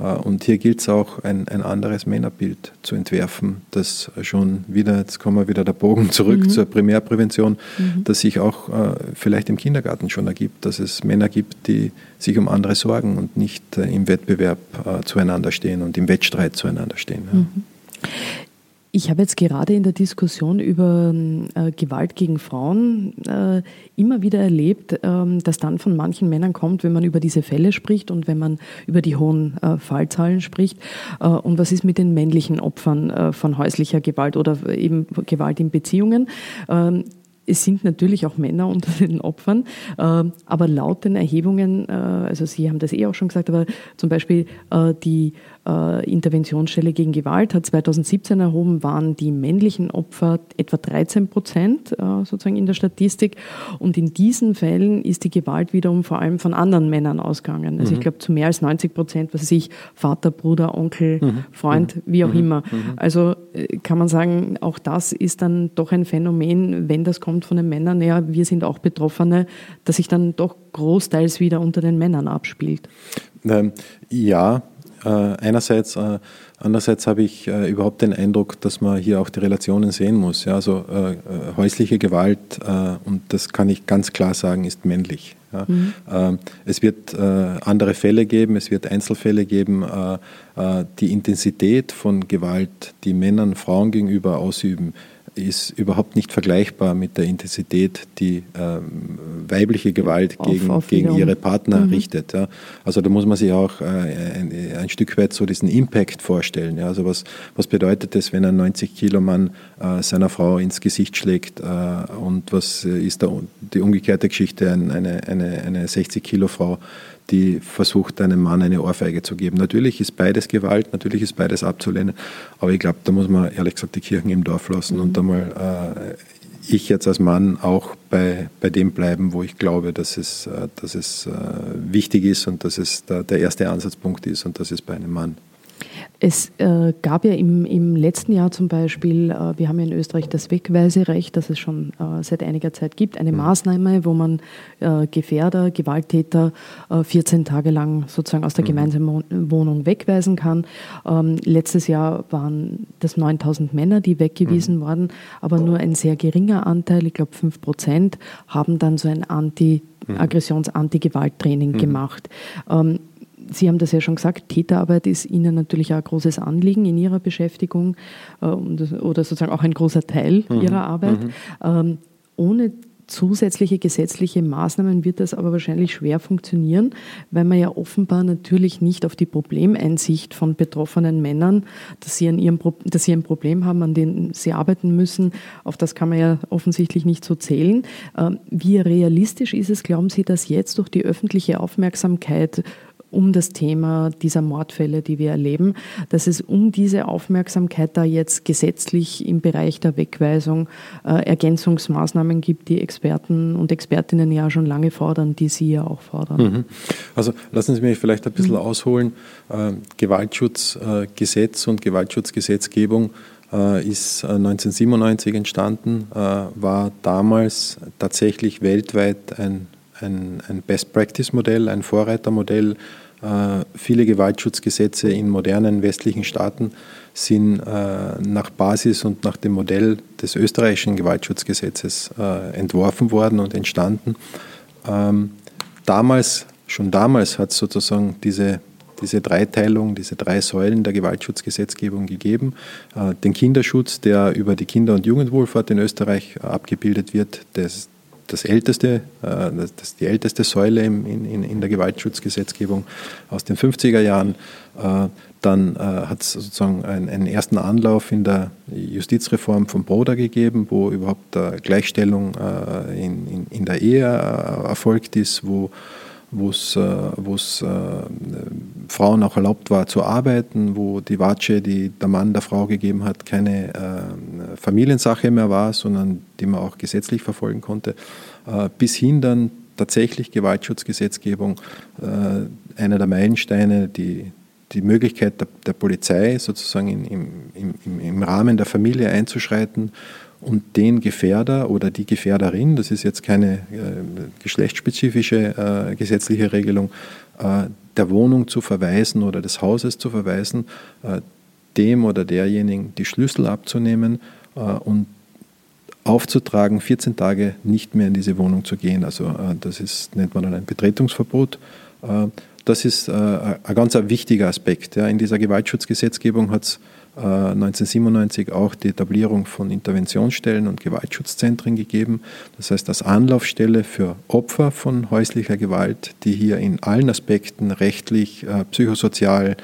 Äh, und hier gilt es auch, ein, ein anderes Männerbild zu entwerfen, das schon wieder, jetzt kommen wir wieder der Bogen zurück mhm. zur Primärprävention, mhm. das sich auch äh, vielleicht im Kindergarten schon ergibt, dass es Männer gibt, die sich um andere sorgen und nicht äh, im Wettbewerb äh, zueinander stehen und im Wettstreit zueinander stehen. Ja. Mhm. Ich habe jetzt gerade in der Diskussion über äh, Gewalt gegen Frauen äh, immer wieder erlebt, äh, dass dann von manchen Männern kommt, wenn man über diese Fälle spricht und wenn man über die hohen äh, Fallzahlen spricht. Äh, und was ist mit den männlichen Opfern äh, von häuslicher Gewalt oder eben Gewalt in Beziehungen? Ähm, es sind natürlich auch Männer unter den Opfern, äh, aber laut den Erhebungen, also Sie haben das eh auch schon gesagt, aber zum Beispiel äh, Interventionsstelle gegen Gewalt hat 2017 erhoben, waren die männlichen Opfer etwa 13 Prozent sozusagen in der Statistik. Und in diesen Fällen ist die Gewalt wiederum vor allem von anderen Männern ausgegangen. Also mhm. ich glaube zu mehr als 90 Prozent, was weiß ich, Vater, Bruder, Onkel, mhm. Freund, mhm. wie auch mhm. immer. Mhm. Also kann man sagen, auch das ist dann doch ein Phänomen, wenn das kommt kommt von den Männern, ja, wir sind auch Betroffene, dass sich dann doch großteils wieder unter den Männern abspielt. Ähm, ja, Äh, einerseits, äh, andererseits habe ich äh, überhaupt den Eindruck, dass man hier auch die Relationen sehen muss. Ja, also äh, äh, häusliche Gewalt, und das kann ich ganz klar sagen, ist männlich. Ja. Mhm. Ähm, es wird andere Fälle geben, es wird Einzelfälle geben. die Intensität von Gewalt, die Männern Frauen gegenüber ausüben, ist überhaupt nicht vergleichbar mit der Intensität, die ähm, weibliche Gewalt auf, gegen, auf gegen ihre Partner mhm. richtet. Ja. Also da muss man sich auch äh, ein, ein, Stück weit so diesen Impact vorstellen. Ja. Also was, was bedeutet es, wenn ein 90 Kilo Mann äh, seiner Frau ins Gesicht schlägt äh, und was ist da die umgekehrte Geschichte, eine, eine, eine 60 Kilo Frau, die versucht, einem Mann eine Ohrfeige zu geben. Natürlich ist beides Gewalt, natürlich ist beides abzulehnen, aber ich glaube, da muss man ehrlich gesagt die Kirchen im Dorf lassen mhm. und einmal äh, ich jetzt als Mann auch bei, bei dem bleiben, wo ich glaube, dass es, äh, dass es äh, wichtig ist und dass es der, der erste Ansatzpunkt ist und das ist bei einem Mann. Es äh, gab ja im, im, letzten Jahr zum Beispiel, äh, wir haben ja in Österreich das Wegweiserecht, das es schon äh, seit einiger Zeit gibt, eine mhm. Maßnahme, wo man äh, Gefährder, Gewalttäter 14 äh, Tage lang sozusagen aus der mhm. gemeinsamen Wohnung wegweisen kann. Ähm, letztes Jahr waren das 9000 Männer, die weggewiesen mhm. wurden, aber nur ein sehr geringer Anteil, ich glaube 5 Prozent, haben dann so ein Anti- mhm. Aggressions-Anti-Gewalt-Training mhm. gemacht. Ähm, Sie haben das ja schon gesagt, Täterarbeit ist Ihnen natürlich auch ein großes Anliegen in Ihrer Beschäftigung äh, oder sozusagen auch ein großer Teil mhm. Ihrer Arbeit. Mhm. Ähm, ohne zusätzliche gesetzliche Maßnahmen wird das aber wahrscheinlich schwer funktionieren, weil man ja offenbar natürlich nicht auf die Problemeinsicht von betroffenen Männern, dass sie, an ihrem dass sie ein Problem haben, an dem sie arbeiten müssen, auf das kann man ja offensichtlich nicht so zählen. Ähm, wie realistisch ist es, glauben Sie, dass jetzt durch die öffentliche Aufmerksamkeit um das Thema dieser Mordfälle, die wir erleben, dass es um diese Aufmerksamkeit da jetzt gesetzlich im Bereich der Wegweisung äh, Ergänzungsmaßnahmen gibt, die Experten und Expertinnen ja schon lange fordern, die Sie ja auch fordern. Mhm. Also lassen Sie mich vielleicht ein bisschen mhm. ausholen. Äh, Gewaltschutzgesetz und Gewaltschutzgesetzgebung äh, ist 1997 äh, entstanden, war damals tatsächlich weltweit ein ein, ein Best-Practice-Modell, ein Vorreitermodell. Äh, viele Gewaltschutzgesetze in modernen westlichen Staaten sind äh, nach Basis und nach dem Modell des österreichischen Gewaltschutzgesetzes äh, entworfen worden und entstanden. Ähm, damals, schon damals hat es sozusagen diese diese Dreiteilung, diese drei Säulen der Gewaltschutzgesetzgebung gegeben. Den Kinderschutz, der über die Kinder- und Jugendwohlfahrt in Österreich abgebildet wird, das, das älteste, äh, das die älteste Säule in, der Gewaltschutzgesetzgebung aus den 50er Jahren. Äh, dann äh, hat es sozusagen einen, ersten Anlauf in der Justizreform von Broder gegeben, wo überhaupt Gleichstellung in, der Ehe erfolgt ist, wo wo es, es Frauen auch erlaubt war zu arbeiten, wo die Watsche, die der Mann der Frau gegeben hat, keine äh, Familiensache mehr war, sondern die man auch gesetzlich verfolgen konnte, äh, bis hin dann tatsächlich Gewaltschutzgesetzgebung, äh, einer der Meilensteine, die, die Möglichkeit der, der Polizei sozusagen in, im, im, im Rahmen der Familie einzuschreiten und den Gefährder oder die Gefährderin, das ist jetzt keine äh, geschlechtsspezifische äh, gesetzliche Regelung, äh, der Wohnung zu verweisen oder des Hauses zu verweisen, äh, dem oder derjenigen die Schlüssel abzunehmen und aufzutragen, 14 Tage nicht mehr in diese Wohnung zu gehen. Also äh, das ist, nennt man dann ein Betretungsverbot. Das ist ein ganz wichtiger Aspekt. In dieser Gewaltschutzgesetzgebung hat es 1997 auch die Etablierung von Interventionsstellen und Gewaltschutzzentren gegeben. Das heißt, als Anlaufstelle für Opfer von häuslicher Gewalt, die hier in allen Aspekten rechtlich, äh, psychosozial, äh,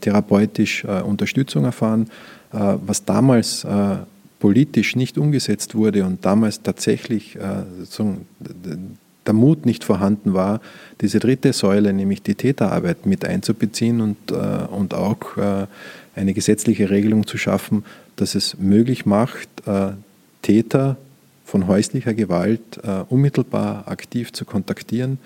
therapeutisch äh, Unterstützung erfahren, was damals politisch nicht umgesetzt wurde und damals tatsächlich der Mut nicht vorhanden war, diese dritte Säule, nämlich die Täterarbeit, mit einzubeziehen und, und auch eine gesetzliche Regelung zu schaffen, dass es möglich macht, äh, Täter von häuslicher Gewalt äh, unmittelbar aktiv zu kontaktieren.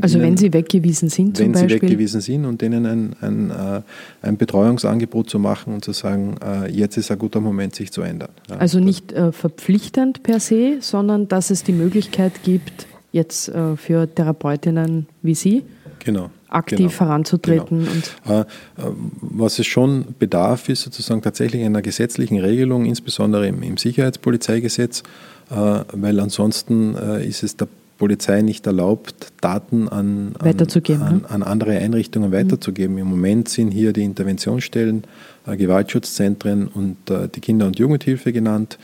Also ihnen, wenn sie weggewiesen sind zum Wenn Beispiel? sie weggewiesen sind und denen ein, ein, äh, ein Betreuungsangebot zu machen und zu sagen, jetzt ist ein guter Moment, sich zu ändern. also nicht verpflichtend per se, sondern dass es die Möglichkeit gibt, jetzt für Therapeutinnen wie Sie, genau, aktiv genau, voranzutreten. Genau. Äh, was es schon bedarf, ist sozusagen tatsächlich einer gesetzlichen Regelung, insbesondere im, im Sicherheitspolizeigesetz, äh, weil ansonsten äh, ist es der Polizei nicht erlaubt, Daten an, an, an, an andere Einrichtungen weiterzugeben. Im Moment sind hier die Interventionsstellen, äh, Gewaltschutzzentren und äh, die Kinder- und Jugendhilfe genannt,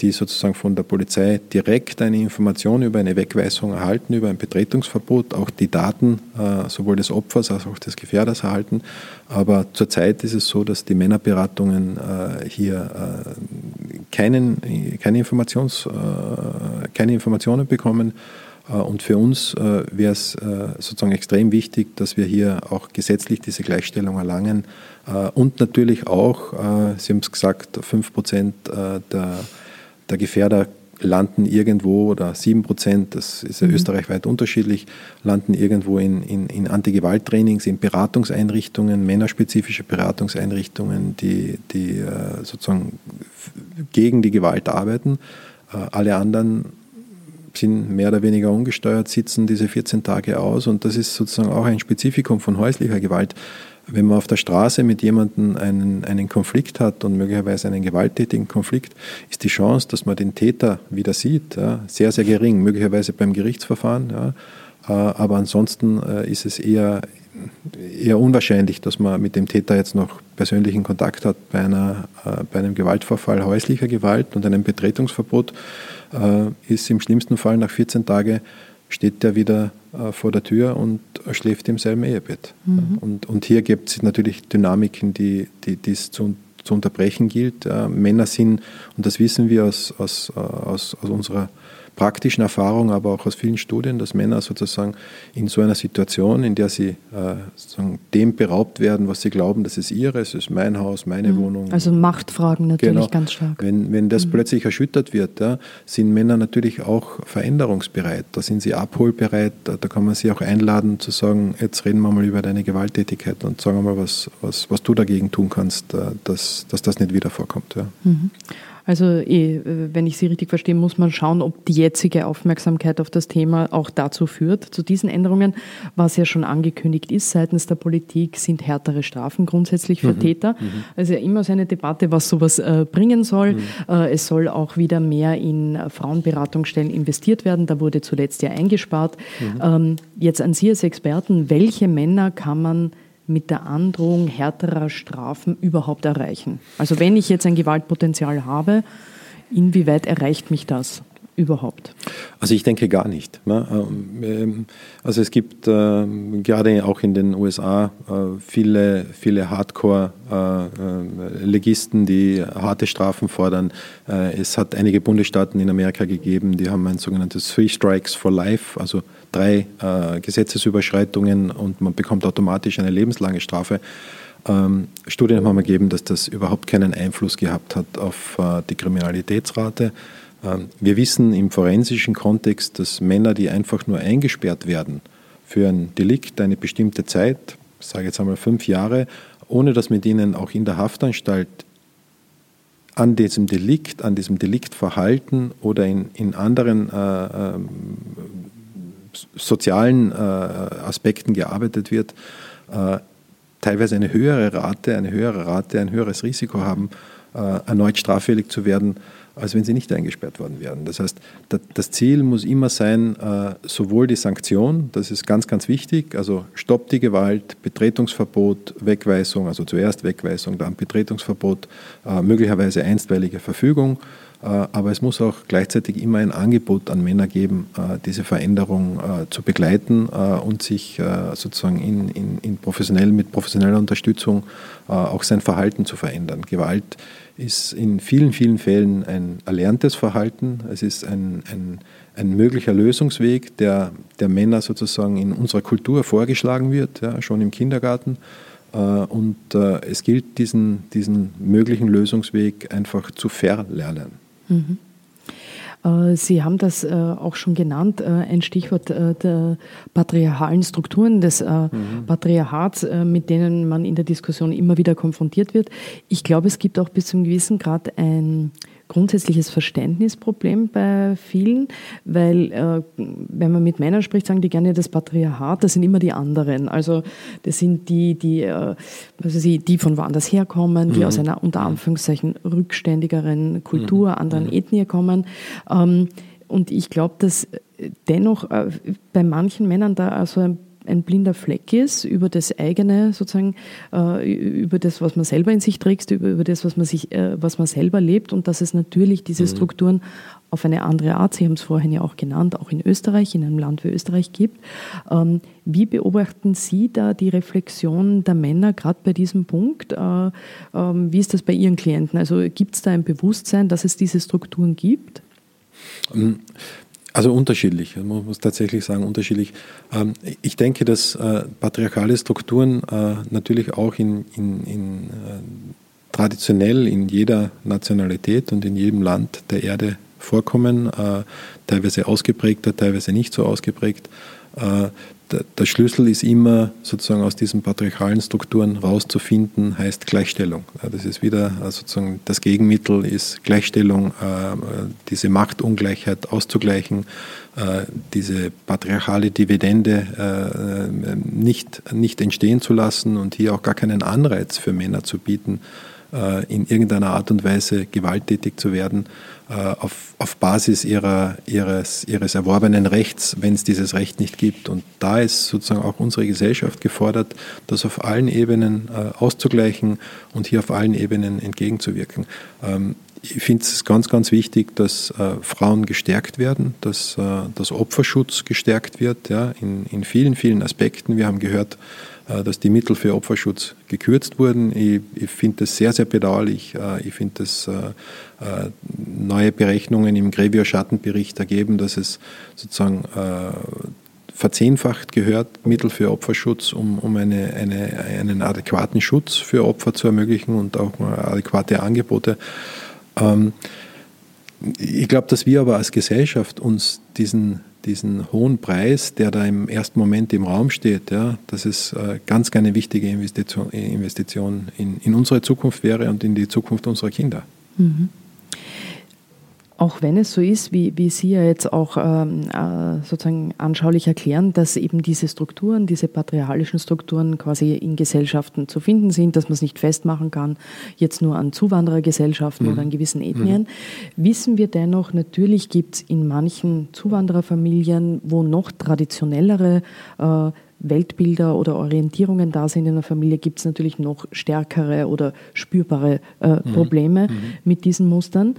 die sozusagen von der Polizei direkt eine Information über eine Wegweisung erhalten, über ein Betretungsverbot, auch die Daten äh, sowohl des Opfers als auch des Gefährders erhalten. Aber zurzeit ist es so, dass die Männerberatungen äh, hier keinen, keine, Informations, keine Informationen bekommen. Und für uns wäre es sozusagen extrem wichtig, dass wir hier auch gesetzlich diese Gleichstellung erlangen und natürlich auch, Sie haben es gesagt, 5 Prozent der, der Gefährder landen irgendwo oder 7 Prozent, das ist ja mhm. österreichweit unterschiedlich, landen irgendwo in, in, in Anti-Gewalt-Trainings, in Beratungseinrichtungen, männerspezifische Beratungseinrichtungen, die, die äh, sozusagen gegen die Gewalt arbeiten. Äh, alle anderen sind mehr oder weniger ungesteuert, sitzen diese 14 Tage aus und das ist sozusagen auch ein Spezifikum von häuslicher Gewalt. Wenn man auf der Straße mit jemandem einen, einen Konflikt hat und möglicherweise einen gewalttätigen Konflikt, ist die Chance, dass man den Täter wieder sieht, ja, sehr, sehr gering, möglicherweise beim Gerichtsverfahren. Ja, aber ansonsten ist es eher, eher unwahrscheinlich, dass man mit dem Täter jetzt noch persönlichen Kontakt hat bei, einer, bei einem Gewaltvorfall häuslicher Gewalt und einem Betretungsverbot, ist im schlimmsten Fall nach 14 Tagen steht der wieder äh, vor der Tür und schläft im selben Ehebett. Mhm. Und, und hier gibt es natürlich Dynamiken, die, die dies zu, zu unterbrechen gilt. Äh, Männer sind, und das wissen wir aus, aus, äh, aus, aus unserer praktischen Erfahrung, aber auch aus vielen Studien, dass Männer sozusagen in so einer Situation, in der sie äh, dem beraubt werden, was sie glauben, das ist ihre, es ist mein Haus, meine mhm. Wohnung. Also Machtfragen natürlich genau. ganz stark. Wenn, wenn das mhm. plötzlich erschüttert wird, ja, sind Männer natürlich auch veränderungsbereit. Da sind sie abholbereit, da, da, kann man sie auch einladen zu sagen, jetzt reden wir mal über deine Gewalttätigkeit und sagen wir mal, was, was, was du dagegen tun kannst, äh, dass, dass das nicht wieder vorkommt. Ja. Mhm. Also eh, wenn ich Sie richtig verstehe, muss man schauen, ob die jetzige Aufmerksamkeit auf das Thema auch dazu führt, zu diesen Änderungen. Was ja schon angekündigt ist seitens der Politik, sind härtere Strafen grundsätzlich für mhm. Täter. Mhm. Also immer so eine Debatte, was sowas äh, bringen soll. Mhm. Äh, es soll auch wieder mehr in Frauenberatungsstellen investiert werden. Da wurde zuletzt ja eingespart. Mhm. Ähm, jetzt an Sie als Experten, welche Männer kann man mit der Androhung härterer Strafen überhaupt erreichen? Also wenn ich jetzt ein Gewaltpotenzial habe, inwieweit erreicht mich das? überhaupt? Also ich denke gar nicht. Ne? Ähm, ähm, also es gibt ähm, gerade auch in den USA äh, viele, viele Hardcore-Legisten, äh, die harte Strafen fordern. Äh, es hat einige Bundesstaaten in Amerika gegeben, die haben ein sogenanntes Three Strikes for Life, also drei Gesetzesüberschreitungen und man bekommt automatisch eine lebenslange Strafe. Studien haben ergeben, dass das überhaupt keinen Einfluss gehabt hat auf die Kriminalitätsrate. Ähm, wir wissen im forensischen Kontext, dass Männer, die einfach nur eingesperrt werden für ein Delikt eine bestimmte Zeit, ich sage jetzt einmal fünf Jahre, ohne dass mit ihnen auch in der Haftanstalt an diesem Delikt, an diesem Deliktverhalten oder in, in anderen äh, äh, sozialen äh, Aspekten gearbeitet wird, äh, teilweise eine höhere Rate, eine höhere Rate, ein höheres Risiko haben, äh, erneut straffällig zu werden, als wenn sie nicht eingesperrt worden wären. Das heißt, das Ziel muss immer sein, sowohl die Sanktion, das ist ganz, ganz wichtig, also Stopp die Gewalt, Betretungsverbot, Wegweisung, also zuerst Wegweisung, dann Betretungsverbot, möglicherweise einstweilige Verfügung, aber es muss auch gleichzeitig immer ein Angebot an Männer geben, diese Veränderung zu begleiten und sich sozusagen in, in, in professionell, mit professioneller Unterstützung auch sein Verhalten zu verändern. Gewalt ist in vielen, vielen Fällen ein erlerntes Verhalten. Es ist ein, ein, ein möglicher Lösungsweg, der der Männer sozusagen in unserer Kultur vorgeschlagen wird, ja, schon im Kindergarten. Äh, und äh, es gilt, diesen, diesen möglichen Lösungsweg einfach zu verlernen. Mhm. Äh, Sie haben das äh, auch schon genannt, äh, ein Stichwort der patriarchalen Strukturen des mhm. Patriarchats, mit denen man in der Diskussion immer wieder konfrontiert wird. Ich glaube, es gibt auch bis zu einem gewissen Grad ein grundsätzliches Verständnisproblem bei vielen, weil äh, wenn man mit Männern spricht, sagen die gerne das Patriarchat, das sind immer die anderen. Also das sind die, die, äh, also sie, die von woanders herkommen, die mhm. aus einer unter Anführungszeichen rückständigeren Kultur, mhm. anderen mhm. Ethnie kommen. Ähm, und ich glaube, dass dennoch äh, bei manchen Männern da also ein ein blinder Fleck ist über das eigene, sozusagen, äh, über das, was man selber in sich trägt, über, über das, was man, sich, äh, was man selber lebt und dass es natürlich diese mhm. Strukturen auf eine andere Art, Sie haben es vorhin ja auch genannt, auch in Österreich, in einem Land wie Österreich gibt. Ähm, wie beobachten Sie da die Reflexion der Männer gerade bei diesem Punkt? Äh, ähm, wie ist das bei Ihren Klienten? Also gibt es da ein Bewusstsein, dass es diese Strukturen gibt? Ähm, also unterschiedlich, man muss tatsächlich sagen, unterschiedlich. Ähm, ich denke, dass äh, patriarchale Strukturen äh, natürlich auch in, in, in äh, traditionell in jeder Nationalität und in jedem Land der Erde vorkommen, teilweise ausgeprägter, teilweise nicht so ausgeprägt der Schlüssel ist immer sozusagen aus diesen patriarchalen Strukturen rauszufinden, heißt Gleichstellung. Das ist wieder äh, sozusagen das Gegenmittel ist Gleichstellung, äh, diese Machtungleichheit auszugleichen, äh, diese patriarchale Dividende nicht, nicht entstehen zu lassen und hier auch gar keinen Anreiz für Männer zu bieten, in irgendeiner Art und Weise gewalttätig zu werden äh, auf, auf Basis ihrer, ihres, ihres erworbenen Rechts, wenn es dieses Recht nicht gibt. Und da ist sozusagen auch unsere Gesellschaft gefordert, das auf allen Ebenen äh, auszugleichen und hier auf allen Ebenen entgegenzuwirken. Ich finde es ganz, ganz wichtig, dass äh, Frauen gestärkt werden, dass äh, das Opferschutz gestärkt wird, ja, in, in vielen, vielen Aspekten. Wir haben gehört, äh, dass die Mittel für Opferschutz gekürzt wurden. Ich, ich finde das sehr, sehr bedauerlich. Äh, ich finde, dass äh, neue Berechnungen im Grevio-Schattenbericht ergeben, dass es sozusagen verzehnfacht gehört, Mittel für Opferschutz, um, um eine, eine, einen adäquaten Schutz für Opfer zu ermöglichen und auch adäquate Angebote. Ähm, ich glaube, dass wir aber als Gesellschaft uns diesen diesen hohen Preis, der da im ersten Moment im Raum steht, ja, dass es äh, ganz eine wichtige Investition, Investition in, in unsere Zukunft wäre und in die Zukunft unserer Kinder. Mhm. Auch wenn es so ist, wie, wie Sie ja jetzt auch ähm, äh, sozusagen anschaulich erklären, dass eben diese Strukturen, diese patriarchalischen Strukturen quasi in Gesellschaften zu finden sind, dass man es nicht festmachen kann, jetzt nur an Zuwanderergesellschaften mhm. oder an gewissen Ethnien, mhm. wissen wir dennoch, natürlich gibt es in manchen Zuwandererfamilien, wo noch traditionellere äh, Weltbilder oder Orientierungen da sind in der Familie, gibt es natürlich noch stärkere oder spürbare äh, mhm. Probleme mhm. mit diesen Mustern.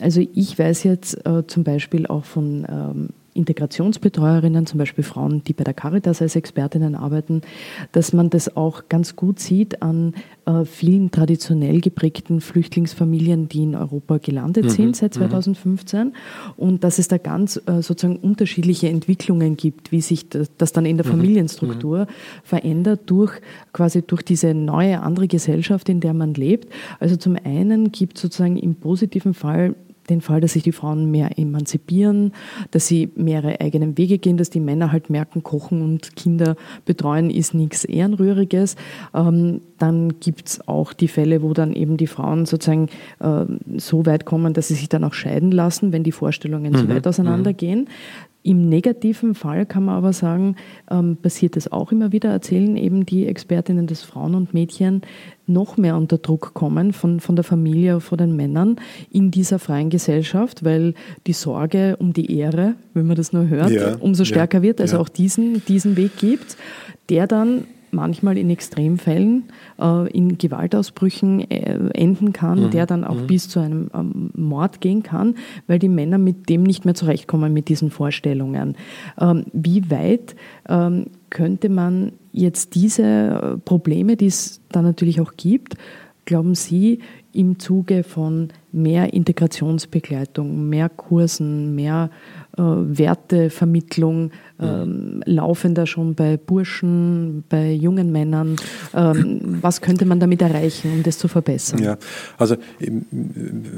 Also ich weiß jetzt äh, zum Beispiel auch von ähm, Integrationsbetreuerinnen, zum Beispiel Frauen, die bei der Caritas als Expertinnen arbeiten, dass man das auch ganz gut sieht an äh, vielen traditionell geprägten Flüchtlingsfamilien, die in Europa gelandet mhm. sind seit 2015 mhm. und dass es da ganz äh, sozusagen unterschiedliche Entwicklungen gibt, wie sich das, das dann in der mhm. Familienstruktur mhm. verändert durch quasi durch diese neue andere Gesellschaft, in der man lebt. Also zum einen gibt es sozusagen im positiven Fall den Fall, dass sich die Frauen mehr emanzipieren, dass sie mehrere eigenen Wege gehen, dass die Männer halt merken, Kochen und Kinder betreuen ist nichts Ehrenrühriges. Ähm, dann gibt es auch die Fälle, wo dann eben die Frauen sozusagen äh, so weit kommen, dass sie sich dann auch scheiden lassen, wenn die Vorstellungen mhm. so weit auseinandergehen. Im negativen Fall kann man aber sagen, ähm, passiert es auch immer wieder, erzählen eben die Expertinnen, dass Frauen und Mädchen noch mehr unter Druck kommen von, von der Familie, von den Männern in dieser freien Gesellschaft, weil die Sorge um die Ehre, wenn man das nur hört, ja, umso stärker ja, wird, also ja. auch diesen, diesen Weg gibt, der dann manchmal in Extremfällen äh, in Gewaltausbrüchen äh, enden kann, mhm. der dann auch mhm. bis zu einem ähm, Mord gehen kann, weil die Männer mit dem nicht mehr zurechtkommen, mit diesen Vorstellungen. Ähm, wie weit ähm, könnte man jetzt diese äh, Probleme, die es da natürlich auch gibt, glauben Sie, im Zuge von mehr Integrationsbegleitung, mehr Kursen, mehr Wertevermittlung ähm, laufen da schon bei Burschen, bei jungen Männern? Ähm, was könnte man damit erreichen, um das zu verbessern? Ja, also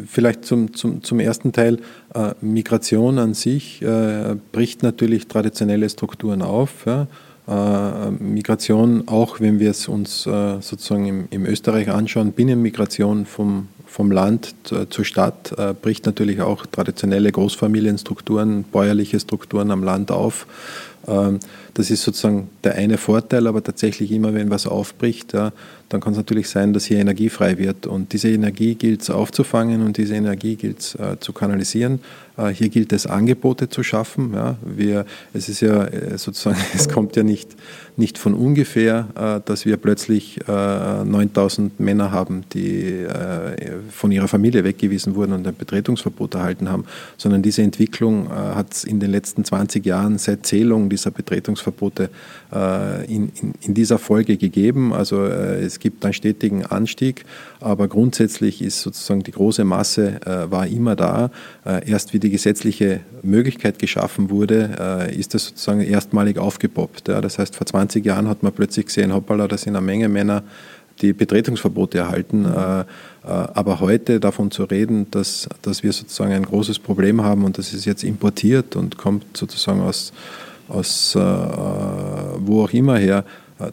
vielleicht zum, zum, zum ersten Teil. Äh, Migration an sich äh, bricht natürlich traditionelle Strukturen auf. Ja? Äh, Migration, auch wenn wir es uns äh, sozusagen im, im, Österreich anschauen, Binnenmigration vom vom Land zur Stadt äh, bricht natürlich auch traditionelle Großfamilienstrukturen, bäuerliche Strukturen am Land auf. Ähm, das ist sozusagen der eine Vorteil, aber tatsächlich immer, wenn was aufbricht, ja, dann kann es natürlich sein, dass hier Energie frei wird. Und diese Energie gilt es aufzufangen und diese Energie gilt es äh, zu kanalisieren. Äh, hier gilt es, Angebote zu schaffen. Ja. Wir, es ist ja äh, sozusagen, es kommt ja nicht, nicht von ungefähr, äh, dass wir plötzlich 9000 Männer haben, die von ihrer Familie weggewiesen wurden und ein Betretungsverbot erhalten haben, sondern diese Entwicklung hat es in den letzten 20 Jahren seit Zählung dieser Betretungsverbote in, in, in dieser Folge gegeben. Also es gibt einen stetigen Anstieg, aber grundsätzlich ist sozusagen die große Masse war immer da. Erst wie die gesetzliche Möglichkeit geschaffen wurde, ist das sozusagen erstmalig aufgepoppt. Das heißt, vor 20 Jahren hat man plötzlich gesehen, hoppala, da sind eine Menge Männer, die Betretungsverbote erhalten. Äh, äh, aber heute davon zu reden, dass, dass wir sozusagen ein großes Problem haben und das ist jetzt importiert und kommt sozusagen aus, aus äh, wo auch immer her,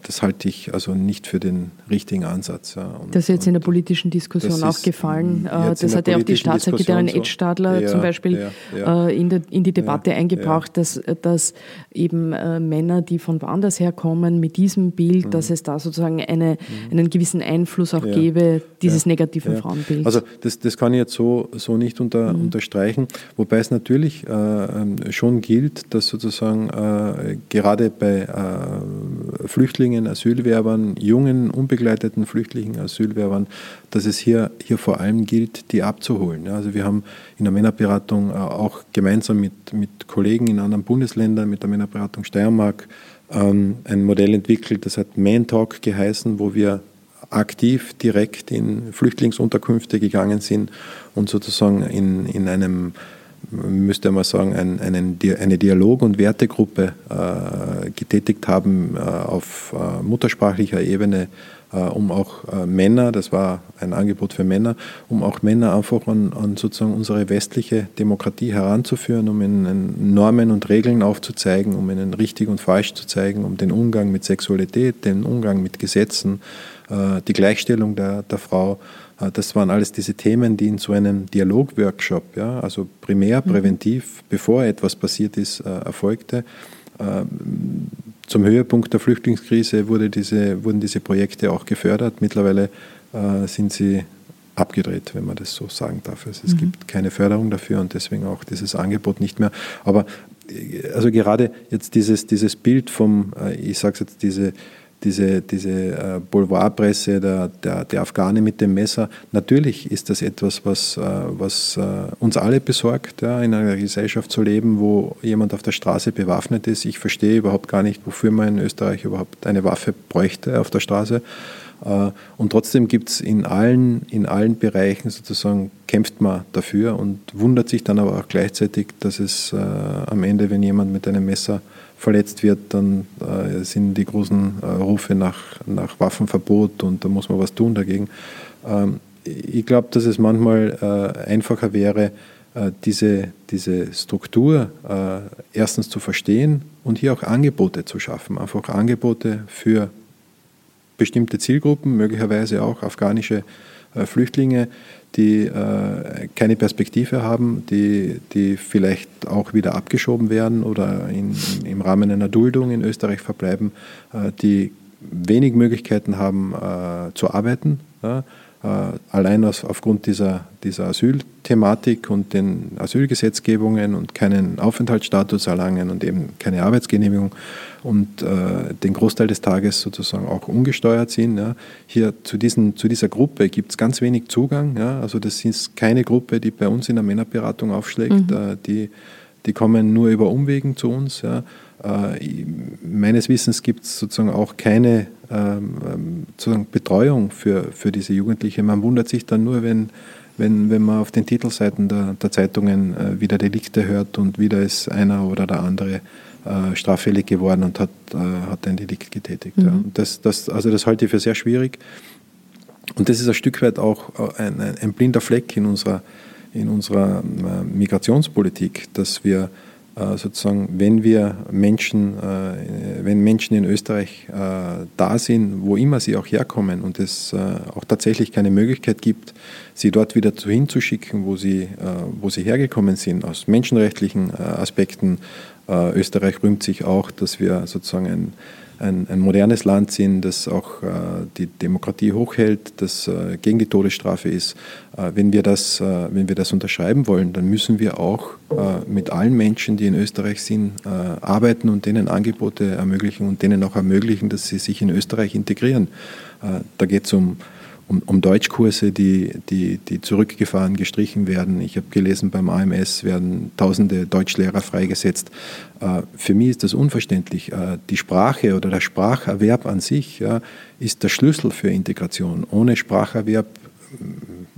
das halte ich also nicht für den richtigen Ansatz. Und, das ist jetzt in der politischen Diskussion auch gefallen. Äh, das hat ja auch die Staatssekretärin Ed Stadler ja, zum Beispiel ja, ja. Äh, in, der, in, die Debatte eingebracht, Dass, dass eben Männer, die von woanders herkommen, mit diesem Bild, mhm. dass es da sozusagen eine, mhm. einen gewissen Einfluss auch gäbe, dieses negativen Frauenbild. Also das, das kann ich jetzt so, so nicht unter, mhm. unterstreichen, wobei es natürlich äh, ähm, schon gilt, dass sozusagen äh, gerade bei äh, Flüchtlingen Flüchtlingen, Asylwerbern, jungen, unbegleiteten Flüchtlingen, Asylwerbern, dass es hier, hier vor allem gilt, die abzuholen. Also wir haben in der Männerberatung äh, auch gemeinsam mit, mit Kollegen in anderen Bundesländern, mit der Männerberatung Steiermark, ähm, ein Modell entwickelt, das hat Man Talk geheißen, wo wir aktiv direkt in Flüchtlingsunterkünfte gegangen sind und sozusagen in, in einem müsste man sagen, ein, einen, eine Dialog- und Wertegruppe äh, getätigt haben äh, auf äh, muttersprachlicher Ebene, um auch Männer, das war ein Angebot für Männer, um auch Männer einfach an, an sozusagen unsere westliche Demokratie heranzuführen, um ihnen Normen und Regeln aufzuzeigen, um ihnen richtig und falsch zu zeigen, um den Umgang mit Sexualität, den Umgang mit Gesetzen, die Gleichstellung der, der Frau das waren alles diese Themen, die in so einem Dialogworkshop, ja, also primär mhm. präventiv, bevor etwas passiert ist, äh, erfolgte. Ähm, zum Höhepunkt der Flüchtlingskrise wurde diese, wurden diese Projekte auch gefördert. Mittlerweile äh, sind sie abgedreht, wenn man das so sagen darf. Also es mhm. gibt keine Förderung dafür und deswegen auch dieses Angebot nicht mehr. Aber also gerade jetzt dieses, dieses Bild vom, ich sage jetzt diese diese, diese äh, Boulevardpresse der, der, der Afghane mit dem Messer, natürlich ist das etwas, was, äh, was äh, uns alle besorgt, ja, in einer Gesellschaft zu leben, wo jemand auf der Straße bewaffnet ist. Ich verstehe überhaupt gar nicht, wofür man in Österreich überhaupt eine Waffe bräuchte auf der Straße. Und trotzdem gibt es in allen, in allen Bereichen sozusagen, kämpft man dafür und wundert sich dann aber auch gleichzeitig, dass es äh, am Ende, wenn jemand mit einem Messer verletzt wird, dann äh, sind die großen äh, Rufe nach, nach Waffenverbot und da muss man was tun dagegen. Ähm, ich glaube, dass es manchmal äh, einfacher wäre, äh, diese, diese Struktur äh, erstens zu verstehen und hier auch Angebote zu schaffen. Einfach Angebote für bestimmte Zielgruppen, möglicherweise auch afghanische äh, Flüchtlinge, die äh, keine Perspektive haben, die, die vielleicht auch wieder abgeschoben werden oder in, im Rahmen einer Duldung in Österreich verbleiben, äh, die wenig Möglichkeiten haben äh, zu arbeiten. Ja? Äh, allein aus, aufgrund dieser, dieser Asylthematik und den Asylgesetzgebungen und keinen Aufenthaltsstatus erlangen und eben keine Arbeitsgenehmigung und äh, den Großteil des Tages sozusagen auch ungesteuert sind. Ja. Hier zu, diesen, zu dieser Gruppe gibt es ganz wenig Zugang. Ja. Also das ist keine Gruppe, die bei uns in der Männerberatung aufschlägt. Mhm. Äh, die, die kommen nur über Umwegen zu uns. Ja. Äh, meines Wissens gibt es sozusagen auch keine ähm, ähm, sozusagen Betreuung für, für diese Jugendliche. Man wundert sich dann nur, wenn, wenn, wenn man auf den Titelseiten der, der Zeitungen äh, wieder Delikte hört und wieder ist einer oder der andere äh, straffällig geworden und hat, hat ein Delikt getätigt. Mhm. Ja. Das, das, also das halte ich für sehr schwierig. Und das ist ein Stück weit auch ein, ein blinder Fleck in unserer, in unserer Migrationspolitik, dass wir äh, sozusagen, wenn wir Menschen, äh, wenn Menschen in Österreich äh, da sind, wo immer sie auch herkommen und es auch tatsächlich keine Möglichkeit gibt, sie dort wieder hinzuschicken, wo sie, wo sie hergekommen sind, aus menschenrechtlichen Aspekten. Österreich rühmt sich auch, dass wir sozusagen ein ein, ein modernes Land sind, das auch äh, die Demokratie hochhält, das äh, gegen die Todesstrafe ist. Äh, wenn, wir das, äh, wenn wir das unterschreiben wollen, dann müssen wir auch äh, mit allen Menschen, die in Österreich sind, arbeiten und denen Angebote ermöglichen und denen auch ermöglichen, dass sie sich in Österreich integrieren. da geht es um um, um Deutschkurse, die, die, die zurückgefahren, gestrichen werden. Ich habe gelesen, beim AMS werden tausende Deutschlehrer freigesetzt. Äh, für mich ist das unverständlich. Äh, die Sprache oder der Spracherwerb an sich ist der Schlüssel für Integration. Ohne Spracherwerb,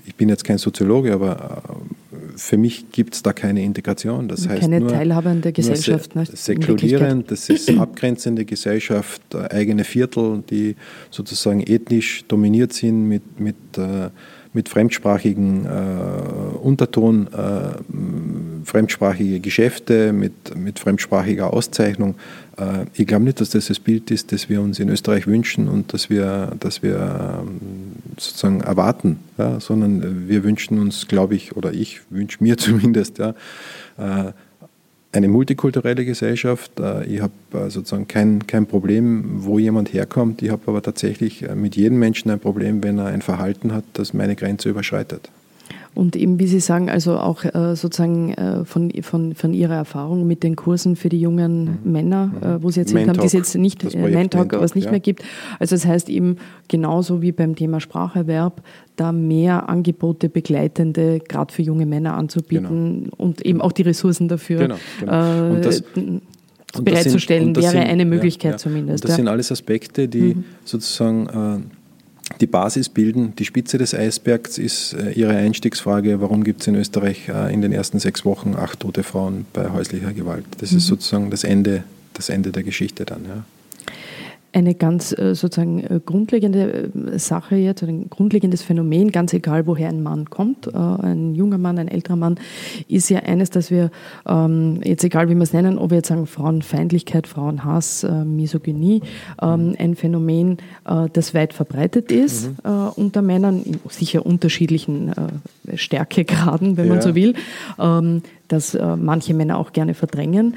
ich bin jetzt kein Soziologe, aber äh, für mich gibt es da keine Integration. Das heißt keine nur, Teilhabe an der Gesellschaft. Nur se säkulierend, das ist abgrenzende Gesellschaft, eigene Viertel, die sozusagen ethnisch dominiert sind mit, mit, äh, mit fremdsprachigen äh, Unterton, äh, fremdsprachige Geschäfte, mit, mit fremdsprachiger Auszeichnung. Äh, ich glaube nicht, dass das das Bild ist, das wir uns in Österreich wünschen und das wir, das wir ähm, sozusagen erwarten, ja, sondern wir wünschen uns, glaube ich, oder ich wünsche mir zumindest, ja, äh, eine multikulturelle Gesellschaft. Äh, ich habe sozusagen kein, kein Problem, wo jemand herkommt. Ich habe aber tatsächlich mit jedem Menschen ein Problem, wenn er ein Verhalten hat, das meine Grenze überschreitet. Und eben, wie Sie sagen, also auch äh, sozusagen äh, von, von, von Ihrer Erfahrung mit den Kursen für die jungen mhm. Männer, mhm. äh, wo Sie erzählt haben, die es jetzt nicht, äh, Mentalk, aber es nicht ja. mehr gibt. Also das heißt eben genauso wie beim Thema Spracherwerb, da mehr Angebote, begleitende, gerade für junge Männer anzubieten genau. und eben auch die Ressourcen dafür genau, genau. Und das, bereitzustellen, sind, wäre sind, eine Möglichkeit ja, ja. zumindest. Und das sind alles Aspekte, die mhm. sozusagen äh, die Basis bilden. Die Spitze des Eisbergs ist äh, Ihre Einstiegsfrage, warum gibt es in Österreich äh, in den ersten sechs Wochen acht tote Frauen bei häuslicher Gewalt. Das mhm. ist sozusagen das Ende, das Ende der Geschichte dann. Ja eine ganz äh, sozusagen äh, grundlegende äh, Sache jetzt, ein grundlegendes Phänomen, ganz egal woher ein Mann kommt, ein junger Mann, ein älterer Mann, ist ja eines, dass wir, ähm, jetzt egal wie wir es nennen, ob wir jetzt sagen Frauenfeindlichkeit, Frauenhass, Misogynie, ähm, ein Phänomen, das weit verbreitet ist mhm. unter Männern, in sicher unterschiedlichen Stärkegraden, wenn man so will, ähm, dass manche Männer auch gerne verdrängen.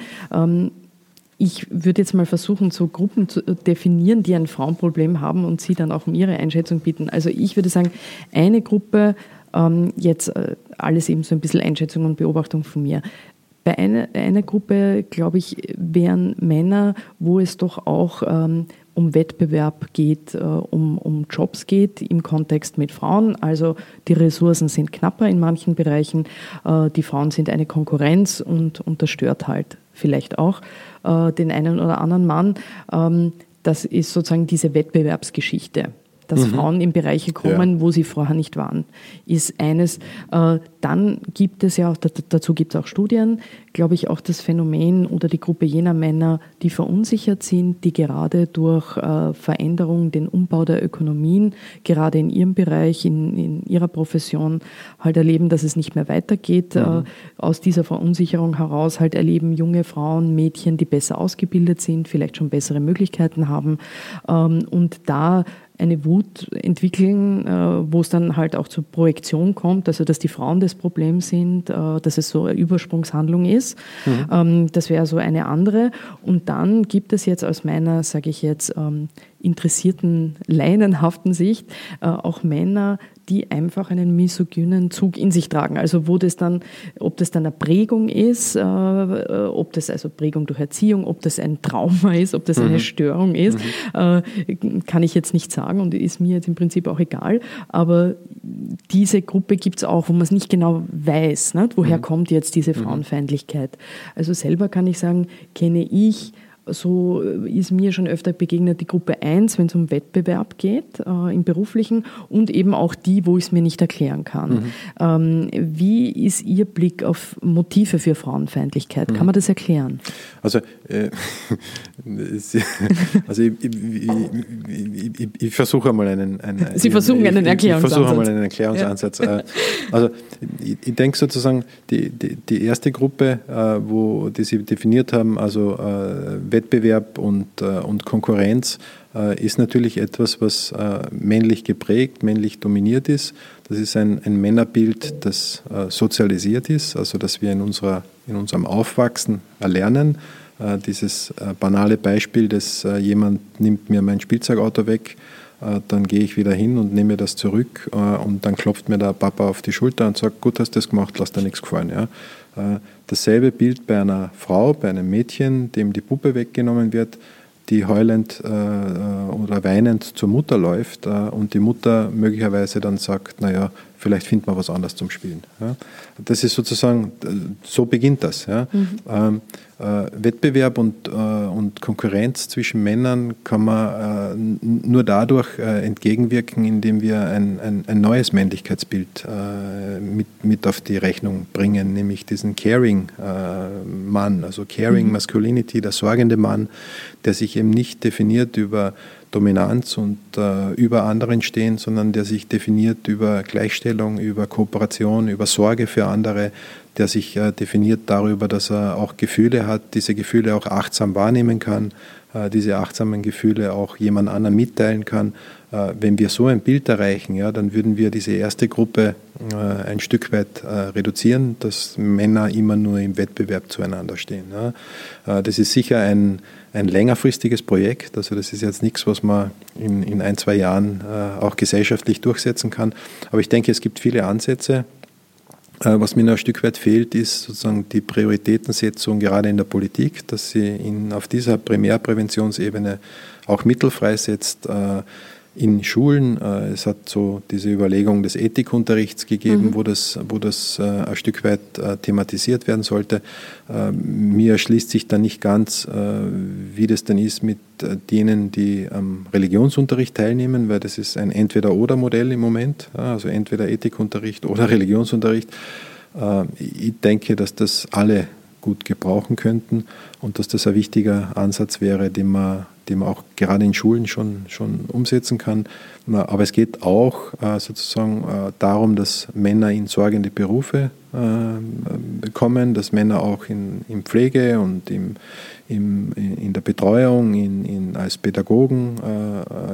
Ich würde jetzt mal versuchen, so Gruppen zu definieren, die ein Frauenproblem haben und Sie dann auch um Ihre Einschätzung bieten. Also ich würde sagen, eine Gruppe, ähm, jetzt äh, alles eben so ein bisschen Einschätzung und Beobachtung von mir. Bei einer, einer Gruppe, glaube ich, wären Männer, wo es doch auch ähm, um Wettbewerb geht, äh, um, um Jobs geht im Kontext mit Frauen. Also die Ressourcen sind knapper in manchen Bereichen, äh, die Frauen sind eine Konkurrenz und, und das stört halt vielleicht auch äh, den einen oder anderen Mann. Ähm, das ist sozusagen diese Wettbewerbsgeschichte dass mhm. Frauen in Bereiche kommen, ja. wo sie vorher nicht waren, ist eines. Äh, dann gibt es ja auch, dazu gibt es auch Studien, glaube ich, auch das Phänomen oder die Gruppe jener Männer, die verunsichert sind, die gerade durch äh, Veränderungen, den Umbau der Ökonomien, gerade in ihrem Bereich, in, in ihrer Profession, halt erleben, dass es nicht mehr weitergeht. Mhm. Äh, aus dieser Verunsicherung heraus halt erleben junge Frauen, Mädchen, die besser ausgebildet sind, vielleicht schon bessere Möglichkeiten haben. Ähm, und da eine Wut entwickeln, äh, wo es dann halt auch zur Projektion kommt, also dass die Frauen das Problem sind, äh, dass es so eine Übersprungshandlung ist. Mhm. Ähm, das wäre so eine andere. Und dann gibt es jetzt aus meiner, sage ich jetzt, ähm, interessierten, leinenhaften Sicht äh, auch Männer, die einfach einen misogynen Zug in sich tragen. Also wo das dann, ob das dann eine Prägung ist, äh, äh, ob das also Prägung durch Erziehung, ob das ein Trauma ist, ob das mhm. eine Störung ist, mhm. äh, kann ich jetzt nicht sagen und ist mir jetzt im Prinzip auch egal. Aber diese Gruppe gibt es auch, wo man es nicht genau weiß, nicht? woher mhm. kommt jetzt diese mhm. Frauenfeindlichkeit. Also selber kann ich sagen, kenne ich so ist mir schon öfter begegnet die Gruppe 1, wenn es um Wettbewerb geht, äh, im beruflichen und eben auch die, wo ich es mir nicht erklären kann. Mhm. Ähm, wie ist Ihr Blick auf Motive für Frauenfeindlichkeit? Kann mhm. man das erklären? Also äh, also ich, ich, ich, ich, versuche einmal einen, einen Sie versuchen einen Erklärungsansatz. Ich versuche einmal einen Erklärungsansatz. Ja. Äh, also ich, denke sozusagen, die, die, die erste Gruppe, äh, wo die Sie definiert haben, also Wettbewerb und, und Konkurrenz, ist natürlich etwas, was männlich geprägt, männlich dominiert ist. Das ist ein, ein Männerbild, das sozialisiert ist, also dass wir in, unserer, in unserem Aufwachsen erlernen äh, dieses äh, banale Beispiel, dass äh, jemand nimmt mir mein Spielzeugauto weg, dann gehe ich wieder hin und nehme das zurück und dann klopft mir der Papa auf die Schulter und sagt, gut hast du das gemacht, lass dir nichts gefallen. Ja. Dasselbe Bild bei einer Frau, bei einem Mädchen, dem die Puppe weggenommen wird, die heulend äh, oder weinend zur Mutter läuft äh, und die Mutter möglicherweise dann sagt, naja, vielleicht finden wir was anderes zum Spielen. Ja. Das ist sozusagen, so beginnt das. Ja. Mhm. Ähm, äh, Wettbewerb und, äh, und Konkurrenz zwischen Männern kann man äh, nur dadurch entgegenwirken, indem wir ein, ein, ein neues Männlichkeitsbild mit, mit auf die Rechnung bringen, nämlich diesen Caring-Mann, also Caring mhm. Masculinity, der sorgende Mann, der sich eben nicht definiert über Dominanz und äh, über anderen stehen, sondern der sich definiert über Gleichstellung, über Kooperation, über Sorge für andere, der sich äh, definiert darüber, dass er auch Gefühle hat, diese Gefühle auch achtsam wahrnehmen kann, äh, diese achtsamen Gefühle auch jemand anderen mitteilen kann. Äh, wenn wir so ein Bild erreichen, ja, dann würden wir diese erste Gruppe äh, ein Stück weit äh, reduzieren, dass Männer immer nur im Wettbewerb zueinander stehen. Ja. Das ist sicher ein, ein längerfristiges Projekt. Also das ist jetzt nichts, was man in, in ein, zwei Jahren auch gesellschaftlich durchsetzen kann. Aber ich denke, es gibt viele Ansätze. Äh, was mir noch ein Stück weit fehlt, ist sozusagen die Prioritätensetzung gerade in der Politik, dass sie in, auf dieser Primärpräventionsebene auch Mittel freisetzt, äh, in Schulen. Äh, es hat so diese Überlegung des Ethikunterrichts gegeben, mhm. wo das, wo das äh, ein Stück weit äh, thematisiert werden sollte. Mir erschließt sich dann nicht ganz, wie das denn ist mit denen, die am Religionsunterricht teilnehmen, weil das ist ein Entweder-Oder-Modell im Moment, also entweder Ethikunterricht oder Religionsunterricht. Ich denke, dass das alle gut gebrauchen könnten und dass das ein wichtiger Ansatz wäre, den man die man auch gerade in Schulen schon, schon umsetzen kann. Aber es geht auch äh, sozusagen äh, darum, dass Männer in sorgende Berufe äh, kommen, dass Männer auch in, in Pflege und im, im, in der Betreuung, in, in, als Pädagogen,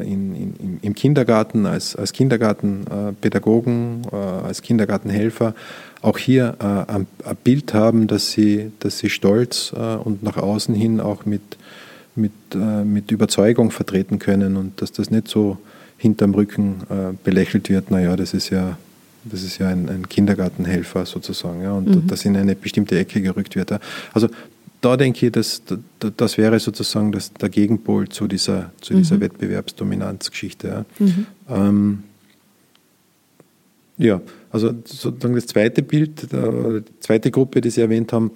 in, in, im Kindergarten, als, als Kindergartenpädagogen, als Kindergartenhelfer auch hier ein, ein Bild haben, dass sie, dass sie stolz und nach außen hin auch mit mit, äh, mit Überzeugung vertreten können und dass das nicht so hinterm Rücken äh, belächelt wird, naja, das ist ja, das ist ja ein, ein Kindergartenhelfer sozusagen, ja, und mhm. das in eine bestimmte Ecke gerückt wird. Ja. Also da denke ich, dass, das wäre sozusagen das, der Gegenpol zu dieser, zu dieser mhm. Wettbewerbsdominanzgeschichte. Ja. Mhm. Ähm, ja, also sozusagen das zweite Bild, die zweite Gruppe, die Sie erwähnt haben,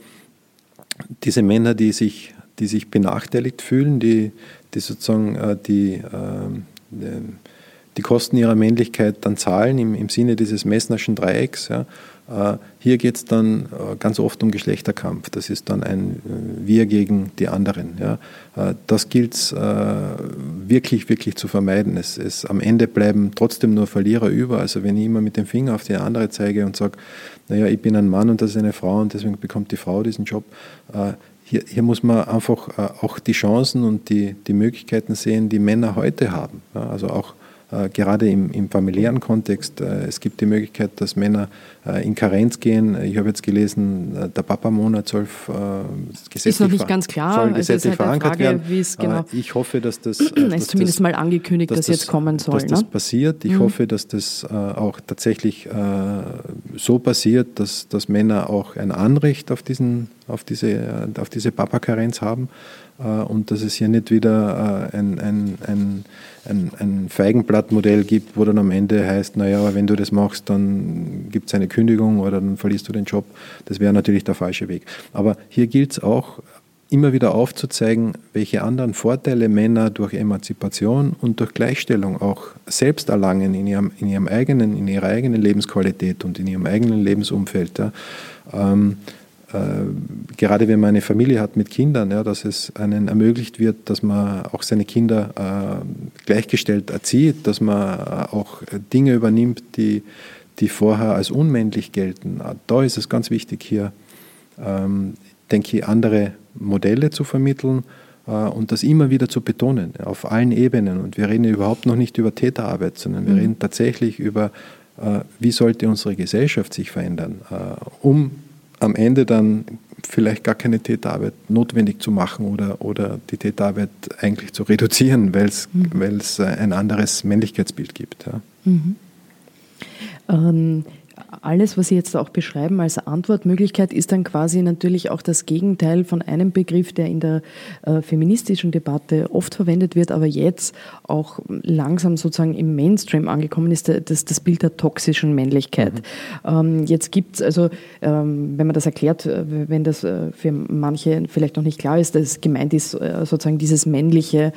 diese Männer, die sich die sich benachteiligt fühlen, die, die sozusagen äh, die, ähm, die Kosten ihrer Männlichkeit dann zahlen im, im Sinne dieses Messnerschen Dreiecks. Ja. Äh, hier geht es dann äh, ganz oft um Geschlechterkampf. Das ist dann ein Wir gegen die anderen. Das gilt es wirklich, wirklich zu vermeiden. Es, es, am Ende bleiben trotzdem nur Verlierer über. Also wenn ich immer mit dem Finger auf die andere zeige und sage, naja, ich bin ein Mann und das ist eine Frau und deswegen bekommt die Frau diesen Job, hier, hier muss man einfach äh, auch die Chancen und die, die Möglichkeiten sehen, die Männer heute haben. Also auch äh, gerade im, im, familiären Kontext. Äh, es gibt die Möglichkeit, dass Männer äh, in Karenz gehen. Ich habe jetzt gelesen, äh, der Papa-Monat soll äh, gesetzlich, ist noch nicht ganz klar. Soll also gesetzlich halt verankert Frage, werden. Genau ich hoffe, dass das. es ist zumindest das, mal angekündigt, dass, dass das jetzt kommen soll. Dass ne? das passiert. Ich mhm. hoffe, dass das auch tatsächlich so passiert, dass, dass Männer auch ein Anrecht auf, diesen, auf diese, auf diese Papa-Karenz haben und dass es hier nicht wieder ein, ein, ein ein, ein Feigenblattmodell gibt, wo dann am Ende heißt, naja, wenn du das machst, dann gibt es eine Kündigung oder dann verlierst du den Job. Das wäre natürlich der falsche Weg. Aber hier gilt es auch, immer wieder aufzuzeigen, welche anderen Vorteile Männer durch Emanzipation und durch Gleichstellung auch selbst erlangen in ihrem, in ihrem eigenen, in ihrer eigenen Lebensqualität und in ihrem eigenen Lebensumfeld. Ja. Ähm, gerade wenn man eine Familie hat mit Kindern, ja, dass es einen ermöglicht wird, dass man auch seine Kinder äh, gleichgestellt erzieht, dass man auch Dinge übernimmt, die, die vorher als unmännlich gelten. Da ist es ganz wichtig, hier, ähm, denke ich, andere Modelle zu vermitteln äh, und das immer wieder zu betonen, auf allen Ebenen. Und wir reden überhaupt noch nicht über Täterarbeit, sondern wir mhm. reden tatsächlich über, äh, wie sollte unsere Gesellschaft sich verändern, äh, um am Ende dann vielleicht gar keine Täterarbeit notwendig zu machen oder, oder die Täterarbeit eigentlich zu reduzieren, weil es mhm. ein anderes Männlichkeitsbild gibt. Ja. Mhm. Ähm, alles, was Sie jetzt auch beschreiben als Antwortmöglichkeit, ist dann quasi natürlich auch das Gegenteil von einem Begriff, der in der äh, feministischen Debatte oft verwendet wird, aber jetzt auch langsam sozusagen im Mainstream angekommen ist, das, das Bild der toxischen Männlichkeit. Mhm. Ähm, jetzt gibt es also, ähm, wenn man das erklärt, äh, wenn das äh, für manche vielleicht noch nicht klar ist, dass gemeint ist äh, sozusagen dieses männliche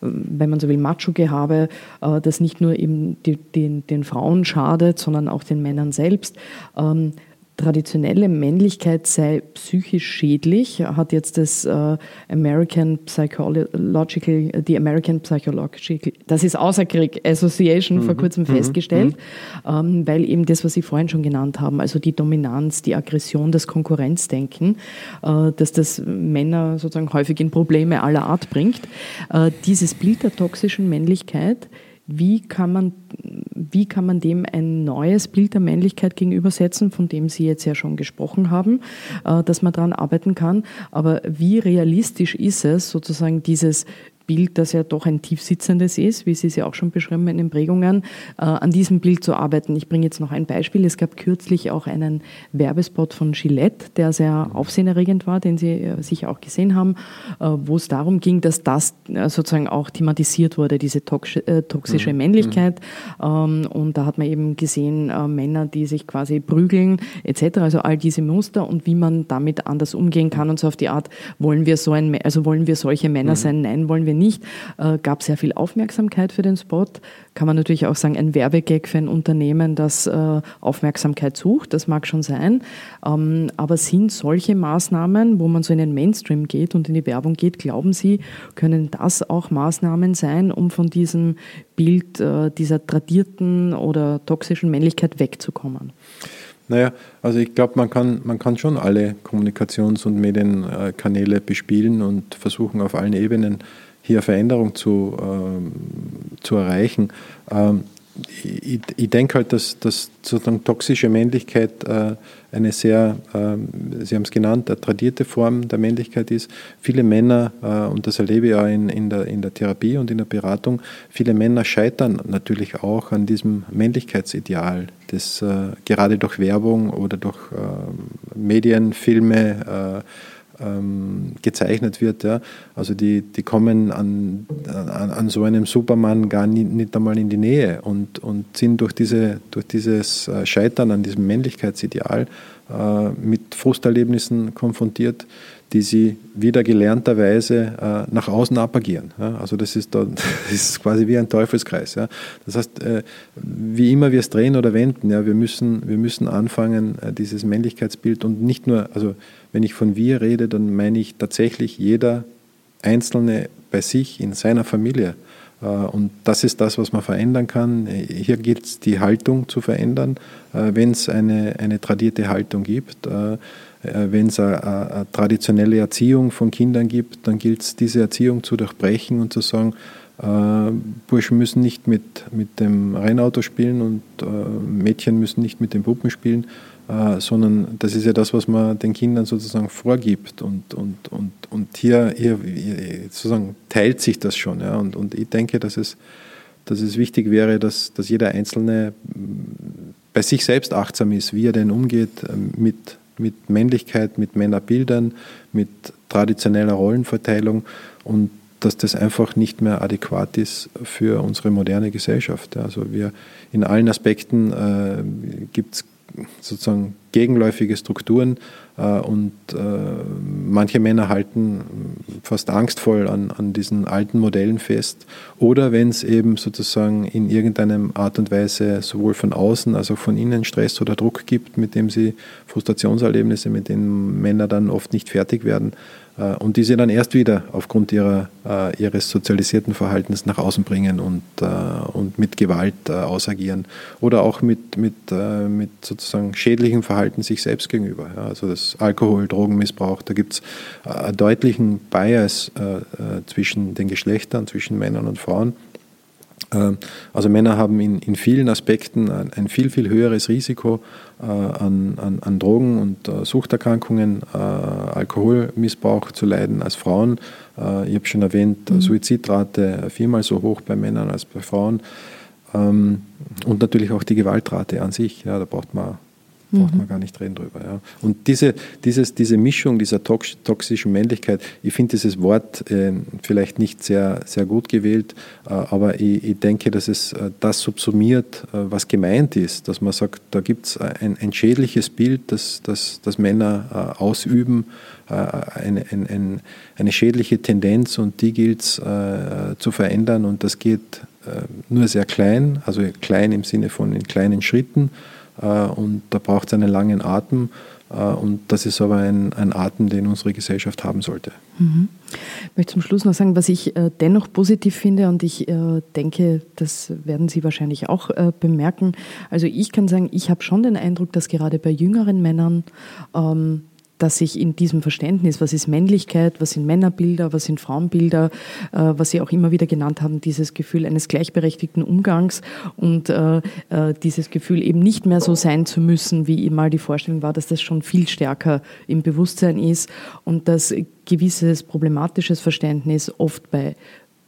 wenn man so will, Macho-Gehabe, äh, das nicht nur eben die, den, den Frauen schadet, sondern auch den Männern selbst. Ähm, traditionelle Männlichkeit sei psychisch schädlich, hat jetzt das äh, American Psychological, die American Psychological, das ist Außerkrieg Association mhm. vor kurzem mhm. festgestellt, mhm. ähm, weil eben das, was Sie vorhin schon genannt haben, also die Dominanz, die Aggression, das Konkurrenzdenken, äh, dass das Männer sozusagen häufig in Probleme aller Art bringt. Äh, dieses Bild der toxischen Männlichkeit wie kann man, wie kann man dem ein neues Bild der Männlichkeit gegenübersetzen, von dem Sie jetzt ja schon gesprochen haben, äh, dass man daran arbeiten kann. Aber wie realistisch ist es, sozusagen dieses Bild, das ja doch ein tiefsitzendes ist, wie Sie es ja auch schon beschrieben in den Prägungen, äh, an diesem Bild zu arbeiten. Ich bringe jetzt noch ein Beispiel. Es gab kürzlich auch einen Werbespot von Gillette, der sehr aufsehenerregend war, den Sie äh, sicher auch gesehen haben, äh, wo es darum ging, dass das sozusagen auch thematisiert wurde, diese tox toxische mhm. Männlichkeit. Ähm, und da hat man eben gesehen, Männer, die sich quasi prügeln, etc. Also all diese Muster und wie man damit anders umgehen kann und so auf die Art, wollen wir so ein, also wollen wir solche Männer mhm. sein? Nein, wollen wir wir nicht. Äh, gab sehr viel Aufmerksamkeit für den Spot. Kann man natürlich auch sagen, ein Werbegag für ein Unternehmen, das äh, Aufmerksamkeit sucht. Das mag schon sein. Ähm, aber sind solche Maßnahmen, wo man so in den Mainstream geht und in die Werbung geht, glauben Sie, können das auch Maßnahmen sein, um von diesem Bild äh, dieser tradierten oder toxischen Männlichkeit wegzukommen? Naja, also ich glaube, man kann, man kann schon alle Kommunikations- und Medienkanäle bespielen und versuchen auf allen Ebenen hier Veränderung zu, ähm, zu erreichen. Ähm, ich, ich denke halt, dass, dass sozusagen toxische Männlichkeit äh, eine sehr, äh, Sie haben es genannt, eine tradierte Form der Männlichkeit ist. Viele Männer, äh, und das erlebe ich auch in, in, der, in der Therapie und in der Beratung, viele Männer scheitern natürlich auch an diesem Männlichkeitsideal, das äh, gerade durch Werbung oder durch äh, Medien, Filme, äh, ähm, gezeichnet wird. Ja. Also die, die kommen an, an, an so einem Superman gar nie, nicht einmal in die Nähe und, und sind durch, diese, durch dieses äh, Scheitern an diesem Männlichkeitsideal mit Frusterlebnissen konfrontiert, die sie wieder gelernterweise äh, nach außen abagieren. Also das ist, da, das ist quasi wie ein Teufelskreis. Das heißt, äh, wie immer wir es drehen oder wenden, wir, müssen, wir müssen anfangen, äh, dieses Männlichkeitsbild und nicht nur, also wenn ich von wir rede, dann meine ich tatsächlich jeder Einzelne bei sich, in seiner Familie. Äh, und das ist das, was man verändern kann. Hier gilt es, die Haltung zu verändern, äh, wenn es eine, eine tradierte Haltung gibt. Äh, wenn es eine, eine traditionelle Erziehung von Kindern gibt, dann gilt es, diese Erziehung zu durchbrechen und zu sagen, Burschen müssen nicht mit, mit dem Rennauto spielen und Mädchen müssen nicht mit den Puppen spielen, äh, sondern das ist ja das, was man den Kindern sozusagen vorgibt. Und, und, und, und hier, hier sozusagen teilt sich das schon. Ja? Und, und ich denke, dass es, dass es wichtig wäre, dass, dass jeder Einzelne bei sich selbst achtsam ist, wie er denn umgeht äh, mit, mit Männlichkeit, mit Männerbildern, mit traditioneller Rollenverteilung und dass das einfach nicht mehr adäquat ist für unsere moderne Gesellschaft. Also wir in allen Aspekten äh, gibt es sozusagen gegenläufige Strukturen äh, und äh, manche Männer halten fast angstvoll an, an diesen alten Modellen fest. Oder wenn es eben sozusagen in irgendeiner Art und Weise sowohl von außen als auch von innen Stress oder Druck gibt, mit dem sie Frustrationserlebnisse, mit denen Männer dann oft nicht fertig werden, und die sie dann erst wieder aufgrund ihrer, äh, ihres sozialisierten Verhaltens nach außen bringen und, äh, und mit Gewalt ausagieren oder auch mit, mit, mit sozusagen schädlichem Verhalten sich selbst gegenüber. Also das Alkohol, Drogenmissbrauch, da gibt es einen deutlichen Bias zwischen den Geschlechtern, zwischen Männern und Frauen. Ähm, also Männer haben in, in vielen Aspekten ein, ein, viel, viel höheres Risiko äh, an, an, an, Drogen und äh, Suchterkrankungen, äh, Alkoholmissbrauch zu leiden als Frauen. Äh, ich habe schon erwähnt, mhm. Suizidrate viermal so hoch bei Männern als bei Frauen. Ähm, und natürlich auch die Gewaltrate an sich. Ja, da braucht man braucht mhm. man gar nicht reden drüber. Ja. Und diese, dieses, diese Mischung dieser toxischen Männlichkeit, ich finde dieses Wort äh, vielleicht nicht sehr, sehr gut gewählt, äh, aber ich, ich, denke, dass es äh, das subsumiert, äh, was gemeint ist, dass man sagt, da gibt es ein, ein, schädliches Bild, das, das, das Männer äh, ausüben, äh, eine, eine, eine, schädliche Tendenz und die gilt es zu verändern und das geht nur sehr klein, also klein im Sinne von in kleinen Schritten äh, und da braucht es einen langen Atem. Äh, und das ist aber ein, ein Atem, den unsere Gesellschaft haben sollte. Mhm. Ich möchte zum Schluss noch sagen, was ich äh, dennoch positiv finde und ich denke, das werden Sie wahrscheinlich auch bemerken. Also ich kann sagen, ich habe schon den Eindruck, dass gerade bei jüngeren Männern ähm, dass sich in diesem Verständnis, was ist Männlichkeit, was sind Männerbilder, was sind Frauenbilder, äh, was Sie auch immer wieder genannt haben, dieses Gefühl eines gleichberechtigten Umgangs und äh, äh, dieses Gefühl eben nicht mehr so sein zu müssen, wie mal die Vorstellung war, dass das schon viel stärker im Bewusstsein ist und dass gewisses problematisches Verständnis oft bei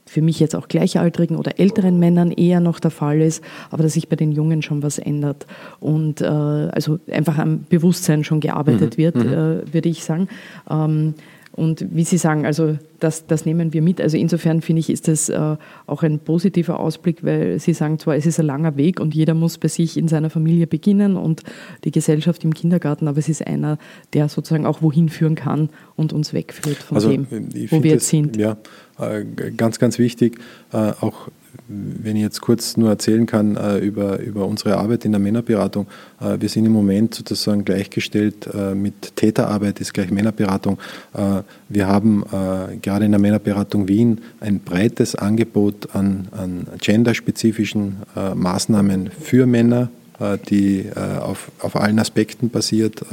für mich jetzt auch gleichaltrigen oder älteren Männern eher noch der Fall ist, aber dass sich bei den Jungen schon was ändert und äh, also einfach am Bewusstsein schon gearbeitet mhm. wird, mhm. äh, würde ich sagen. Ähm, und wie Sie sagen, also das, das nehmen wir mit. Also insofern finde ich, ist das äh, auch ein positiver Ausblick, weil Sie sagen zwar, es ist ein langer Weg und jeder muss bei sich in seiner Familie beginnen und die Gesellschaft im Kindergarten, aber es ist einer, der sozusagen auch wohin führen kann und uns wegführt von also, dem, wo wir jetzt sind. Ja, äh, ganz, ganz wichtig, äh, auch wenn ich jetzt kurz nur erzählen kann äh, über, über unsere Arbeit in der Männerberatung. Äh, wir sind im Moment sozusagen gleichgestellt äh, mit Täterarbeit ist gleich Männerberatung. Äh, wir haben äh, gerade in der Männerberatung Wien ein breites Angebot an, an genderspezifischen äh, Maßnahmen für Männer, die auf, auf allen Aspekten basiert,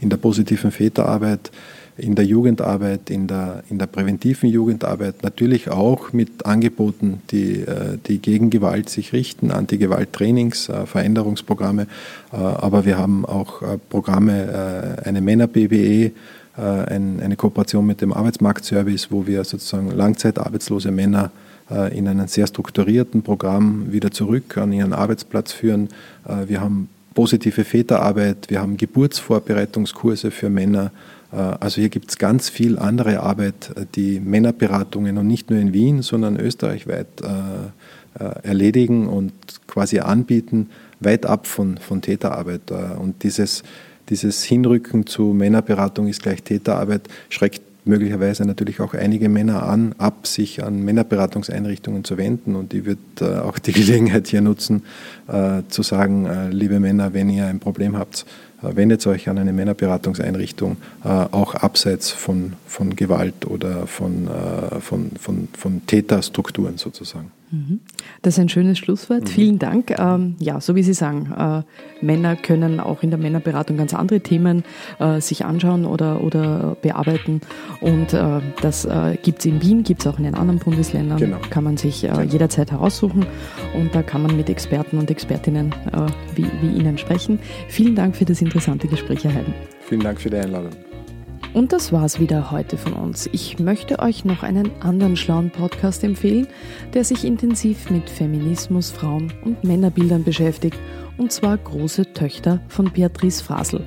in der positiven Väterarbeit in der Jugendarbeit, in der, in der präventiven Jugendarbeit, natürlich auch mit Angeboten, die, äh, die gegen Gewalt sich richten, Anti-Gewalt-Trainings, äh, Veränderungsprogramme. Äh, aber wir haben auch Programme, eine Männer-BBE, eine Kooperation mit dem Arbeitsmarktservice, wo wir sozusagen langzeitarbeitslose Männer in einem sehr strukturierten Programm wieder zurück an ihren Arbeitsplatz führen. Wir haben positive Väterarbeit, wir haben Geburtsvorbereitungskurse für Männer, also hier gibt es ganz viel andere Arbeit, äh, die Männerberatungen und nicht nur in Wien, sondern österreichweit äh, erledigen und quasi anbieten, weit ab von, von Täterarbeit. Und dieses, dieses Hinrücken zu Männerberatung ist gleich Täterarbeit, schreckt möglicherweise natürlich auch einige Männer an, ab, sich an Männerberatungseinrichtungen zu wenden. Und ich würde auch die Gelegenheit hier nutzen, zu sagen, liebe Männer, wenn ihr ein Problem habt, äh, wendet euch an eine Männerberatungseinrichtung, äh, auch abseits von, von Gewalt oder von, äh, von, von, von Täterstrukturen sozusagen. Das ist ein schönes Schlusswort. Mhm. Vielen Dank. Ähm, ja, so wie Sie sagen, äh, Männer können auch in der Männerberatung ganz andere Themen äh, sich anschauen oder, oder bearbeiten. Und äh, das gibt es in Wien, gibt es auch in den anderen Bundesländern. Genau. Kann man sich genau. jederzeit heraussuchen. Und da kann man mit Experten und Expertinnen wie, wie Ihnen sprechen. Vielen Dank für das interessante Gespräch, Herr Heiden. Vielen Dank für die Einladung. Und das war's wieder heute von uns. Ich möchte euch noch einen anderen schlauen Podcast empfehlen, der sich intensiv mit Feminismus, Frauen und Männerbildern beschäftigt, und zwar Große Töchter von Beatrice Fasel.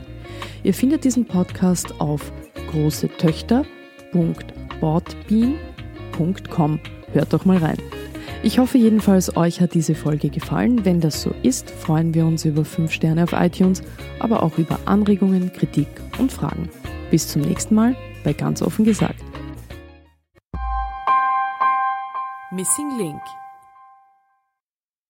Ihr findet diesen Podcast auf großetöchter.boardbeam.com. Hört doch mal rein. Ich hoffe jedenfalls, euch hat diese Folge gefallen. Wenn das so ist, freuen wir uns über 5 Sterne auf iTunes, aber auch über Anregungen, Kritik und Fragen. Bis zum nächsten Mal bei Ganz offen gesagt. Missing Link